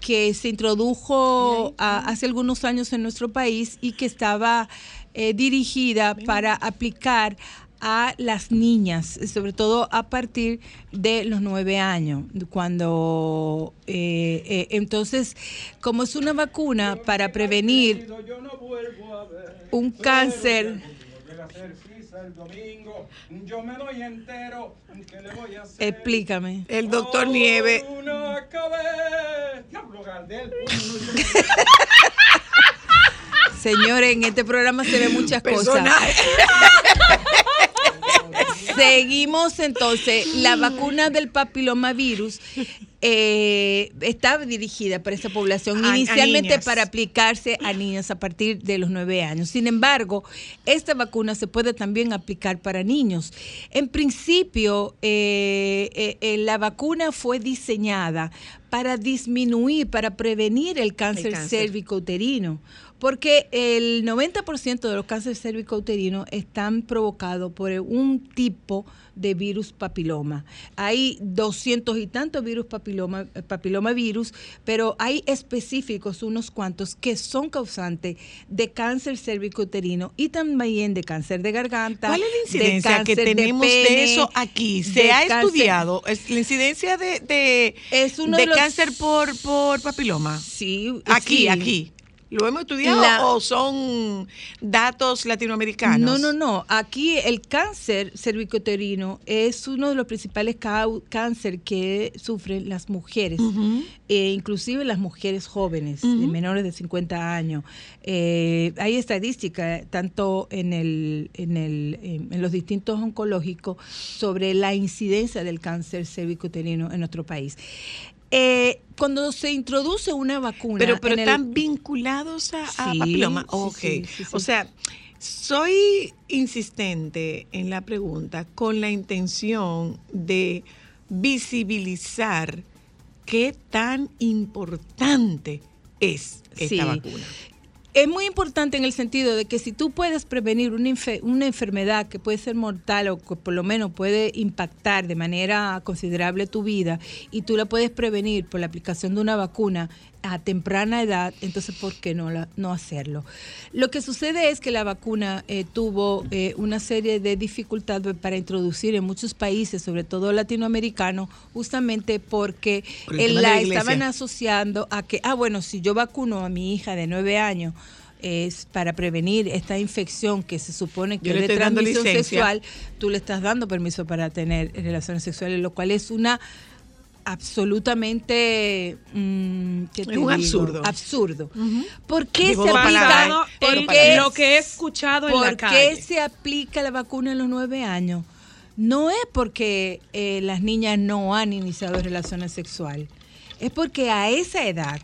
que se introdujo a- hace algunos años en nuestro país y que estaba eh, dirigida para aplicar a las niñas, sobre todo a partir de los nueve años, cuando eh, eh, entonces, como es una vacuna para prevenir un cáncer, Yo me doy entero. ¿Qué le voy a hacer? explícame. El doctor Nieve. Una cabeza. Diablo, Gardel. Señores, en este programa se ven muchas cosas. Seguimos entonces, la vacuna del papilomavirus eh, está dirigida para esa población, A- inicialmente para aplicarse a niñas a partir de los nueve años. Sin embargo, esta vacuna se puede también aplicar para niños. En principio, eh, eh, eh, la vacuna fue diseñada para disminuir, para prevenir el cáncer, cáncer. cérvico-uterino. Porque el 90% de los cánceres cérvico-uterinos están provocados por un tipo de virus papiloma. Hay 200 y tantos virus papiloma, papilomavirus, pero hay específicos, unos cuantos, que son causantes de cáncer cérvico-uterino y también de cáncer de garganta. ¿Cuál es la de incidencia que de tenemos de, eso aquí? ¿Se ha cáncer- estudiado? ¿Es la incidencia de, de, Es uno de de los- cáncer por, por papiloma? Sí. Aquí, sí. aquí. ¿Lo hemos estudiado La- o son datos latinoamericanos? No, no, no. Aquí el cáncer cervicoterino es uno de los principales cáncer que sufren las mujeres, eh, inclusive las mujeres jóvenes, de menores de 50 años. Eh, hay estadística tanto en, el, en, el, en los distintos oncológicos sobre la incidencia del cáncer cervicoterino en nuestro país. Eh, cuando se introduce una vacuna, Pero, pero el- están vinculados a, a Sí, papiloma. sí, ok. sí, sí, sí. O sea, soy insistente en la pregunta con la intención de visibilizar qué tan importante es esta Sí. vacuna. Es muy importante en el sentido de que si tú puedes prevenir una, una enfermedad que puede ser mortal o que por lo menos puede impactar de manera considerable tu vida y tú la puedes prevenir por la aplicación de una vacuna a temprana edad, entonces ¿por qué no, la- no hacerlo? Lo que sucede es que la vacuna eh, tuvo eh, una serie de dificultades para introducir en muchos países, sobre todo latinoamericanos, justamente porque Por el la estaban asociando a que, ah, bueno, si yo vacuno a mi hija de nueve años, es para prevenir esta infección que se supone que es de transmisión sexual, tú le estás dando permiso para tener relaciones sexuales, lo cual es una absolutamente mm, ¿qué te Es un digo? absurdo. absurdo. ¿Por qué Digo se aplica ¿por qué- palabras. Lo que he escuchado en la ¿Por calle. qué se aplica la vacuna en los nueve años? No es porque eh, las niñas no han iniciado relaciones sexuales, es porque a esa edad,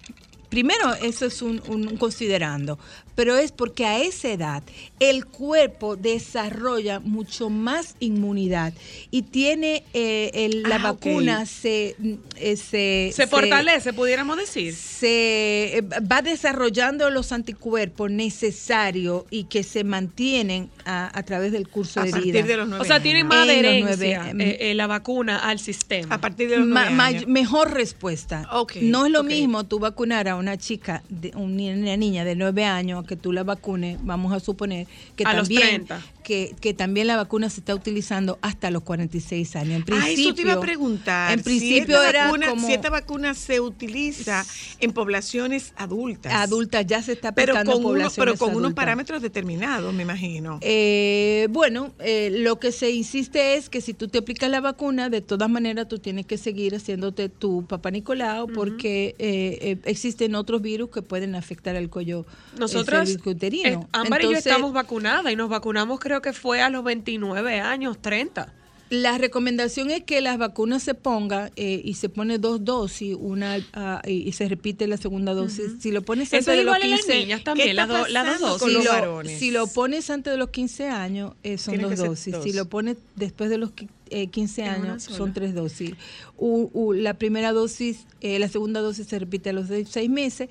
primero eso es un, un considerando, pero es porque a esa edad el cuerpo desarrolla mucho más inmunidad y tiene eh, el- la Ah, vacuna se, eh, se, Se fortalece, pudiéramos decir. se eh, va desarrollando los anticuerpos necesarios y que se mantienen a, a través del curso A de partir vida. de los nueve O sea, tiene más adherencia nueve- eh, eh, la vacuna al sistema. A partir de los Ma- ma- años. mejor respuesta. No es lo mismo tú vacunar a una chica, de, una niña de 9 años, que tú la vacunes, vamos a suponer que A los también 30. Que, que también la vacuna se está utilizando hasta los 46 años. En Ah, principio, eso te iba a preguntar. En si principio esta era vacuna, como si esta vacuna se utiliza en poblaciones adultas. adultas, ya se está pero aplicando con, unos, poblaciones pero con unos parámetros determinados, me imagino. Eh, bueno, eh, lo que se insiste es que si tú te aplicas la vacuna, de todas maneras tú tienes que seguir haciéndote tu papá Nicolau porque eh, eh, existen otros virus que pueden afectar al cuello Nosotros, cervicuterino. eh, Ámbar y yo estamos vacunadas y nos vacunamos creo que fue a los 29 años, 30. La recomendación es que las vacunas se pongan eh, y se pone dos dosis, una ah, y, y se repite la segunda dosis. Si lo pones Eso antes es de los igual en las 15, niñas también, ¿qué las do- las dos dosis. Si lo- varones? Si lo pones antes de los 15 años, eh, son dos dosis. dos. Si lo pones después de los qui- eh, 15 En una años, son tres dosis. U- u- la primera dosis, eh, la segunda dosis se repite a los seis meses.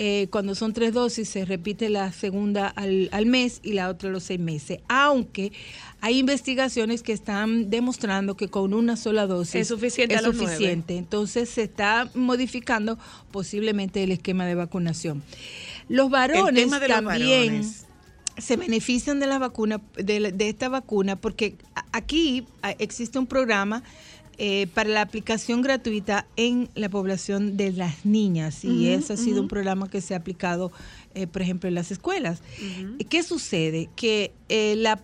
Eh, cuando son tres dosis, se repite la segunda al, al mes y la otra a los seis meses. Aunque hay investigaciones que están demostrando que con una sola dosis Es suficiente es suficiente. Entonces se está modificando posiblemente el esquema de vacunación. Los varones los también varones. se benefician de la vacuna, de, la- de esta vacuna, porque aquí existe un programa eh, para la aplicación gratuita en la población de las niñas. Y ese ha sido un programa que se ha aplicado, eh, por ejemplo, en las escuelas. ¿Qué sucede? Que eh, la,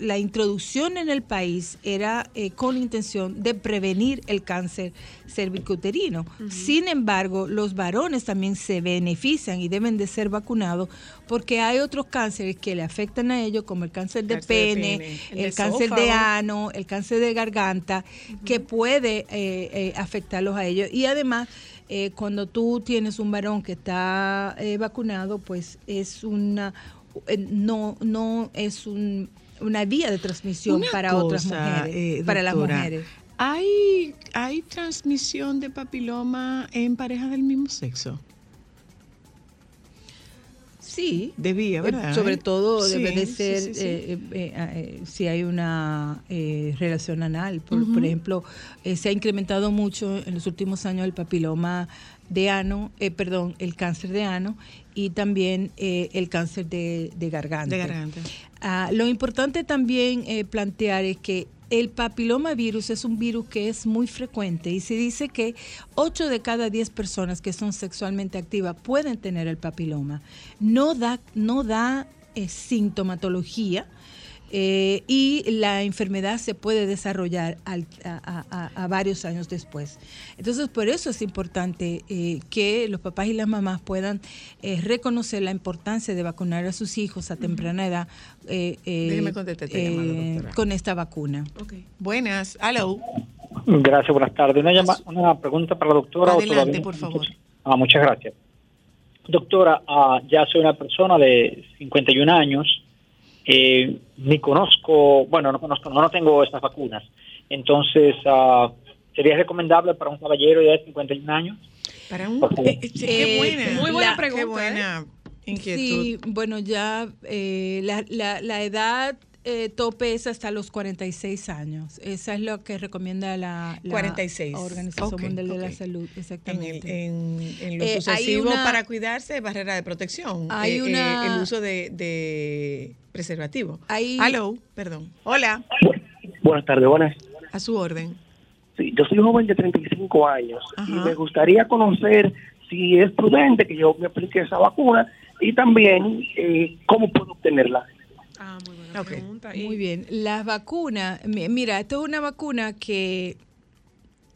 la introducción en el país era eh, con intención de prevenir el cáncer cervicuterino. Sin embargo, los varones también se benefician y deben de ser vacunados porque hay otros cánceres que le afectan a ellos, como el cáncer de Cáncer de pene, el, el de cáncer de ano, el cáncer de garganta, que puede eh, eh, afectarlos a ellos. Y además, eh, cuando tú tienes un varón que está eh, vacunado, pues es una eh, no no es un- una vía de transmisión Una para otras mujeres, eh, para las mujeres. ¿Hay, ¿Hay transmisión de papiloma en parejas del mismo sexo? Sí. Debía, Eh, ¿verdad? sobre todo Sí, debe de ser sí, sí. eh, eh, eh, si hay una eh, relación anal. Por, ejemplo, eh, se ha incrementado mucho en los últimos años el papiloma de ano, eh, perdón, el cáncer de ano y también eh, el cáncer de, de garganta. De garganta. Ah, lo importante también eh, plantear es que el papiloma virus es un virus que es muy frecuente y se dice que 8 de cada 10 personas que son sexualmente activas pueden tener el papiloma. No da, no da eh, sintomatología. Eh, y la enfermedad se puede desarrollar al- a, a- varios años después. Entonces, por eso es importante eh, que los papás y las mamás puedan eh, reconocer la importancia de vacunar a sus hijos a temprana edad eh, eh, Déjeme contestar esta llamada, con esta vacuna. Buenas, hello. Gracias, buenas tardes. Una, llama- una pregunta para la doctora. Adelante, por favor. Ah, muchas gracias. Doctora, ah, ya soy una persona de 51 años, eh, ni conozco, bueno, no conozco, no, no tengo estas vacunas. Entonces, ah, ¿sería recomendable para un caballero ya de 51 años? Para un... Eh, eh, qué Eh, buena. muy buena la- pregunta, Qué buena inquietud. Sí, bueno, ya eh, la, la- la edad eh, tope es hasta los 46 años. Esa es lo que recomienda la, la 46. Organización Ok, Mundial de la. Salud. En, Exactamente. el, en, en lo Eh, sucesivo, una- para cuidarse, barrera de protección. Hay Eh, eh, una- el uso de, de preservativo. Hay- Hello, perdón. Hola, Buenas tardes, buenas. a su orden. Sí, yo soy joven de 35 años y Ajá. me gustaría conocer si es prudente que yo me aplique esa vacuna y también eh, cómo puedo obtenerla. Muy bien. Las vacunas, mi- mira, esto es una vacuna que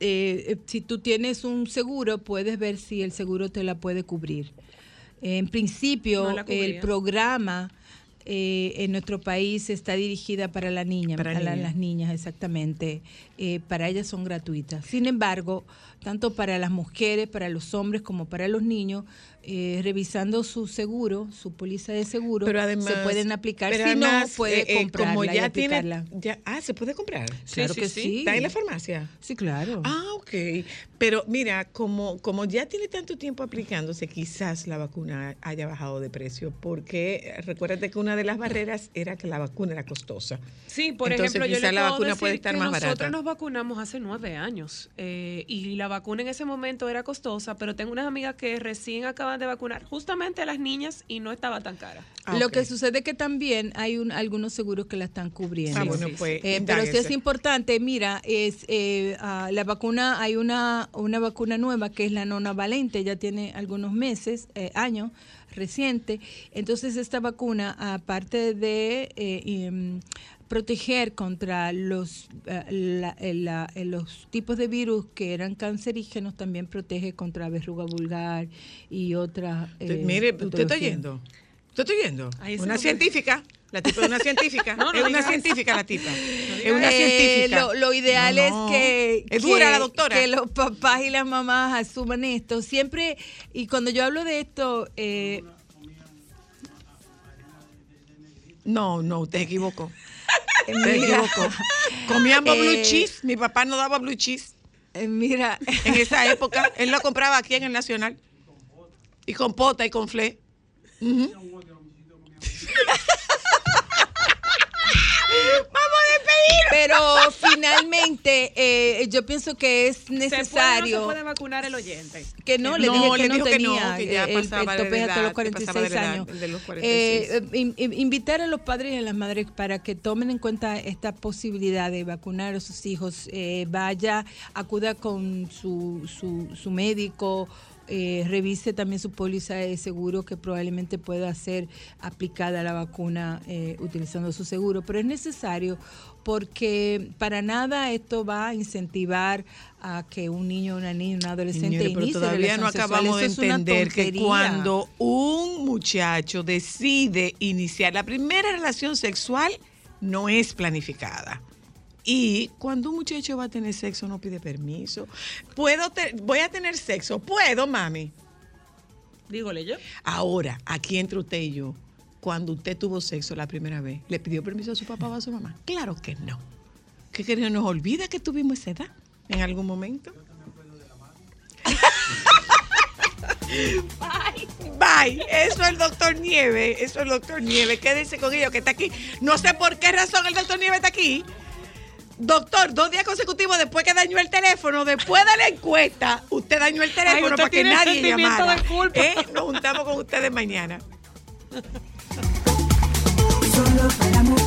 eh, si tú tienes un seguro, puedes ver si el seguro te la puede cubrir. En principio, No el programa eh, en nuestro país está dirigida para la niña, Para para, la- niñas. las niñas, exactamente. Eh, para ellas son gratuitas. Sin embargo, tanto para las mujeres, para los hombres como para los niños, eh, revisando su seguro, su póliza de seguro, Pero además, se pueden aplicar. pero si además, no, puede eh, eh, comprarla como y ya tiene, aplicarla. ya, ah, se puede comprar. Claro que sí. Está en la farmacia. Sí, claro. Ah, ok. Pero mira, como, como ya tiene tanto tiempo aplicándose, quizás la vacuna haya bajado de precio, porque recuérdate que una de las barreras era que la vacuna era costosa. Sí, por Entonces, ejemplo, yo quizás le la puedo vacuna decir puede estar más nosotros barata. Vacunamos hace nueve años eh, y la vacuna en ese momento era costosa, pero tengo unas amigas que recién acaban de vacunar justamente a las niñas y no estaba tan cara. Lo que sucede es que también hay un- algunos seguros que la están cubriendo. Ah, bueno, pues, Eh, pero sí es importante, mira, es eh, ah, la vacuna, hay una, una vacuna nueva que es la nona valente, ya tiene algunos meses, eh, años reciente. Entonces esta vacuna, aparte de eh, mm, proteger contra los, eh, la- eh, la- eh, los tipos de virus que eran cancerígenos, también protege contra verruga vulgar y otras. Usted- eh, Mire, ¿usted está patologías. oyendo? ¿Usted está? Ay, ese Una no- científica. La tipa es una científica. No, no es una científica la tipa. es una Eh, científica. Lo, lo ideal No, no. es que, Es dura que- la doctora. que los papás y las mamás asuman esto. Siempre, y cuando yo hablo de esto, eh, No, no, usted se equivocó. Mira. equivocó. Comíamos blue Eh, cheese. Mi papá no daba blue cheese. mira. En esa época, él lo compraba aquí en el Nacional. Y con pota y con fle. Ujú. Vamos Pero finalmente, eh, yo pienso que es ¿Se puede o no necesario. se puede vacunar el oyente? Que no, le No, dije que le no dijo que no, tenía. que ya el- el, de tope hasta los que 46 pasaba de la edad, años. el de los 46. Eh, in- in- invitar a los padres y a las madres para que tomen en cuenta esta posibilidad de vacunar a sus hijos. Eh, vaya, acuda con su, su, su médico. eh, revise también su póliza de seguro que probablemente pueda ser aplicada la vacuna eh, utilizando su seguro, pero es necesario porque para nada esto va a incentivar a que un niño, una niña, un adolescente Señores, pero inicie todavía no acabamos de entender que cuando un muchacho decide iniciar la primera relación sexual, no es planificada. Y cuando un muchacho va a tener sexo, no pide permiso. Puedo te- voy a tener sexo. Puedo, mami. Dígole yo. Ahora, aquí entre usted y yo, cuando usted tuvo sexo la primera vez, ¿le pidió permiso a su papá o a su mamá? Claro que no. que, que nos olvida que tuvimos esa edad en algún momento. Bye. Bye. Eso es el doctor Nieve. Eso es el doctor Nieve. Quédense con ellos que está aquí. No sé por qué razón el doctor Nieve está aquí. Doctor, dos días consecutivos después que dañó el teléfono, después de la encuesta, usted dañó el teléfono usted para que nadie llamara. de culpa. ¿Eh? Nos juntamos con ustedes mañana. Solo para mujeres.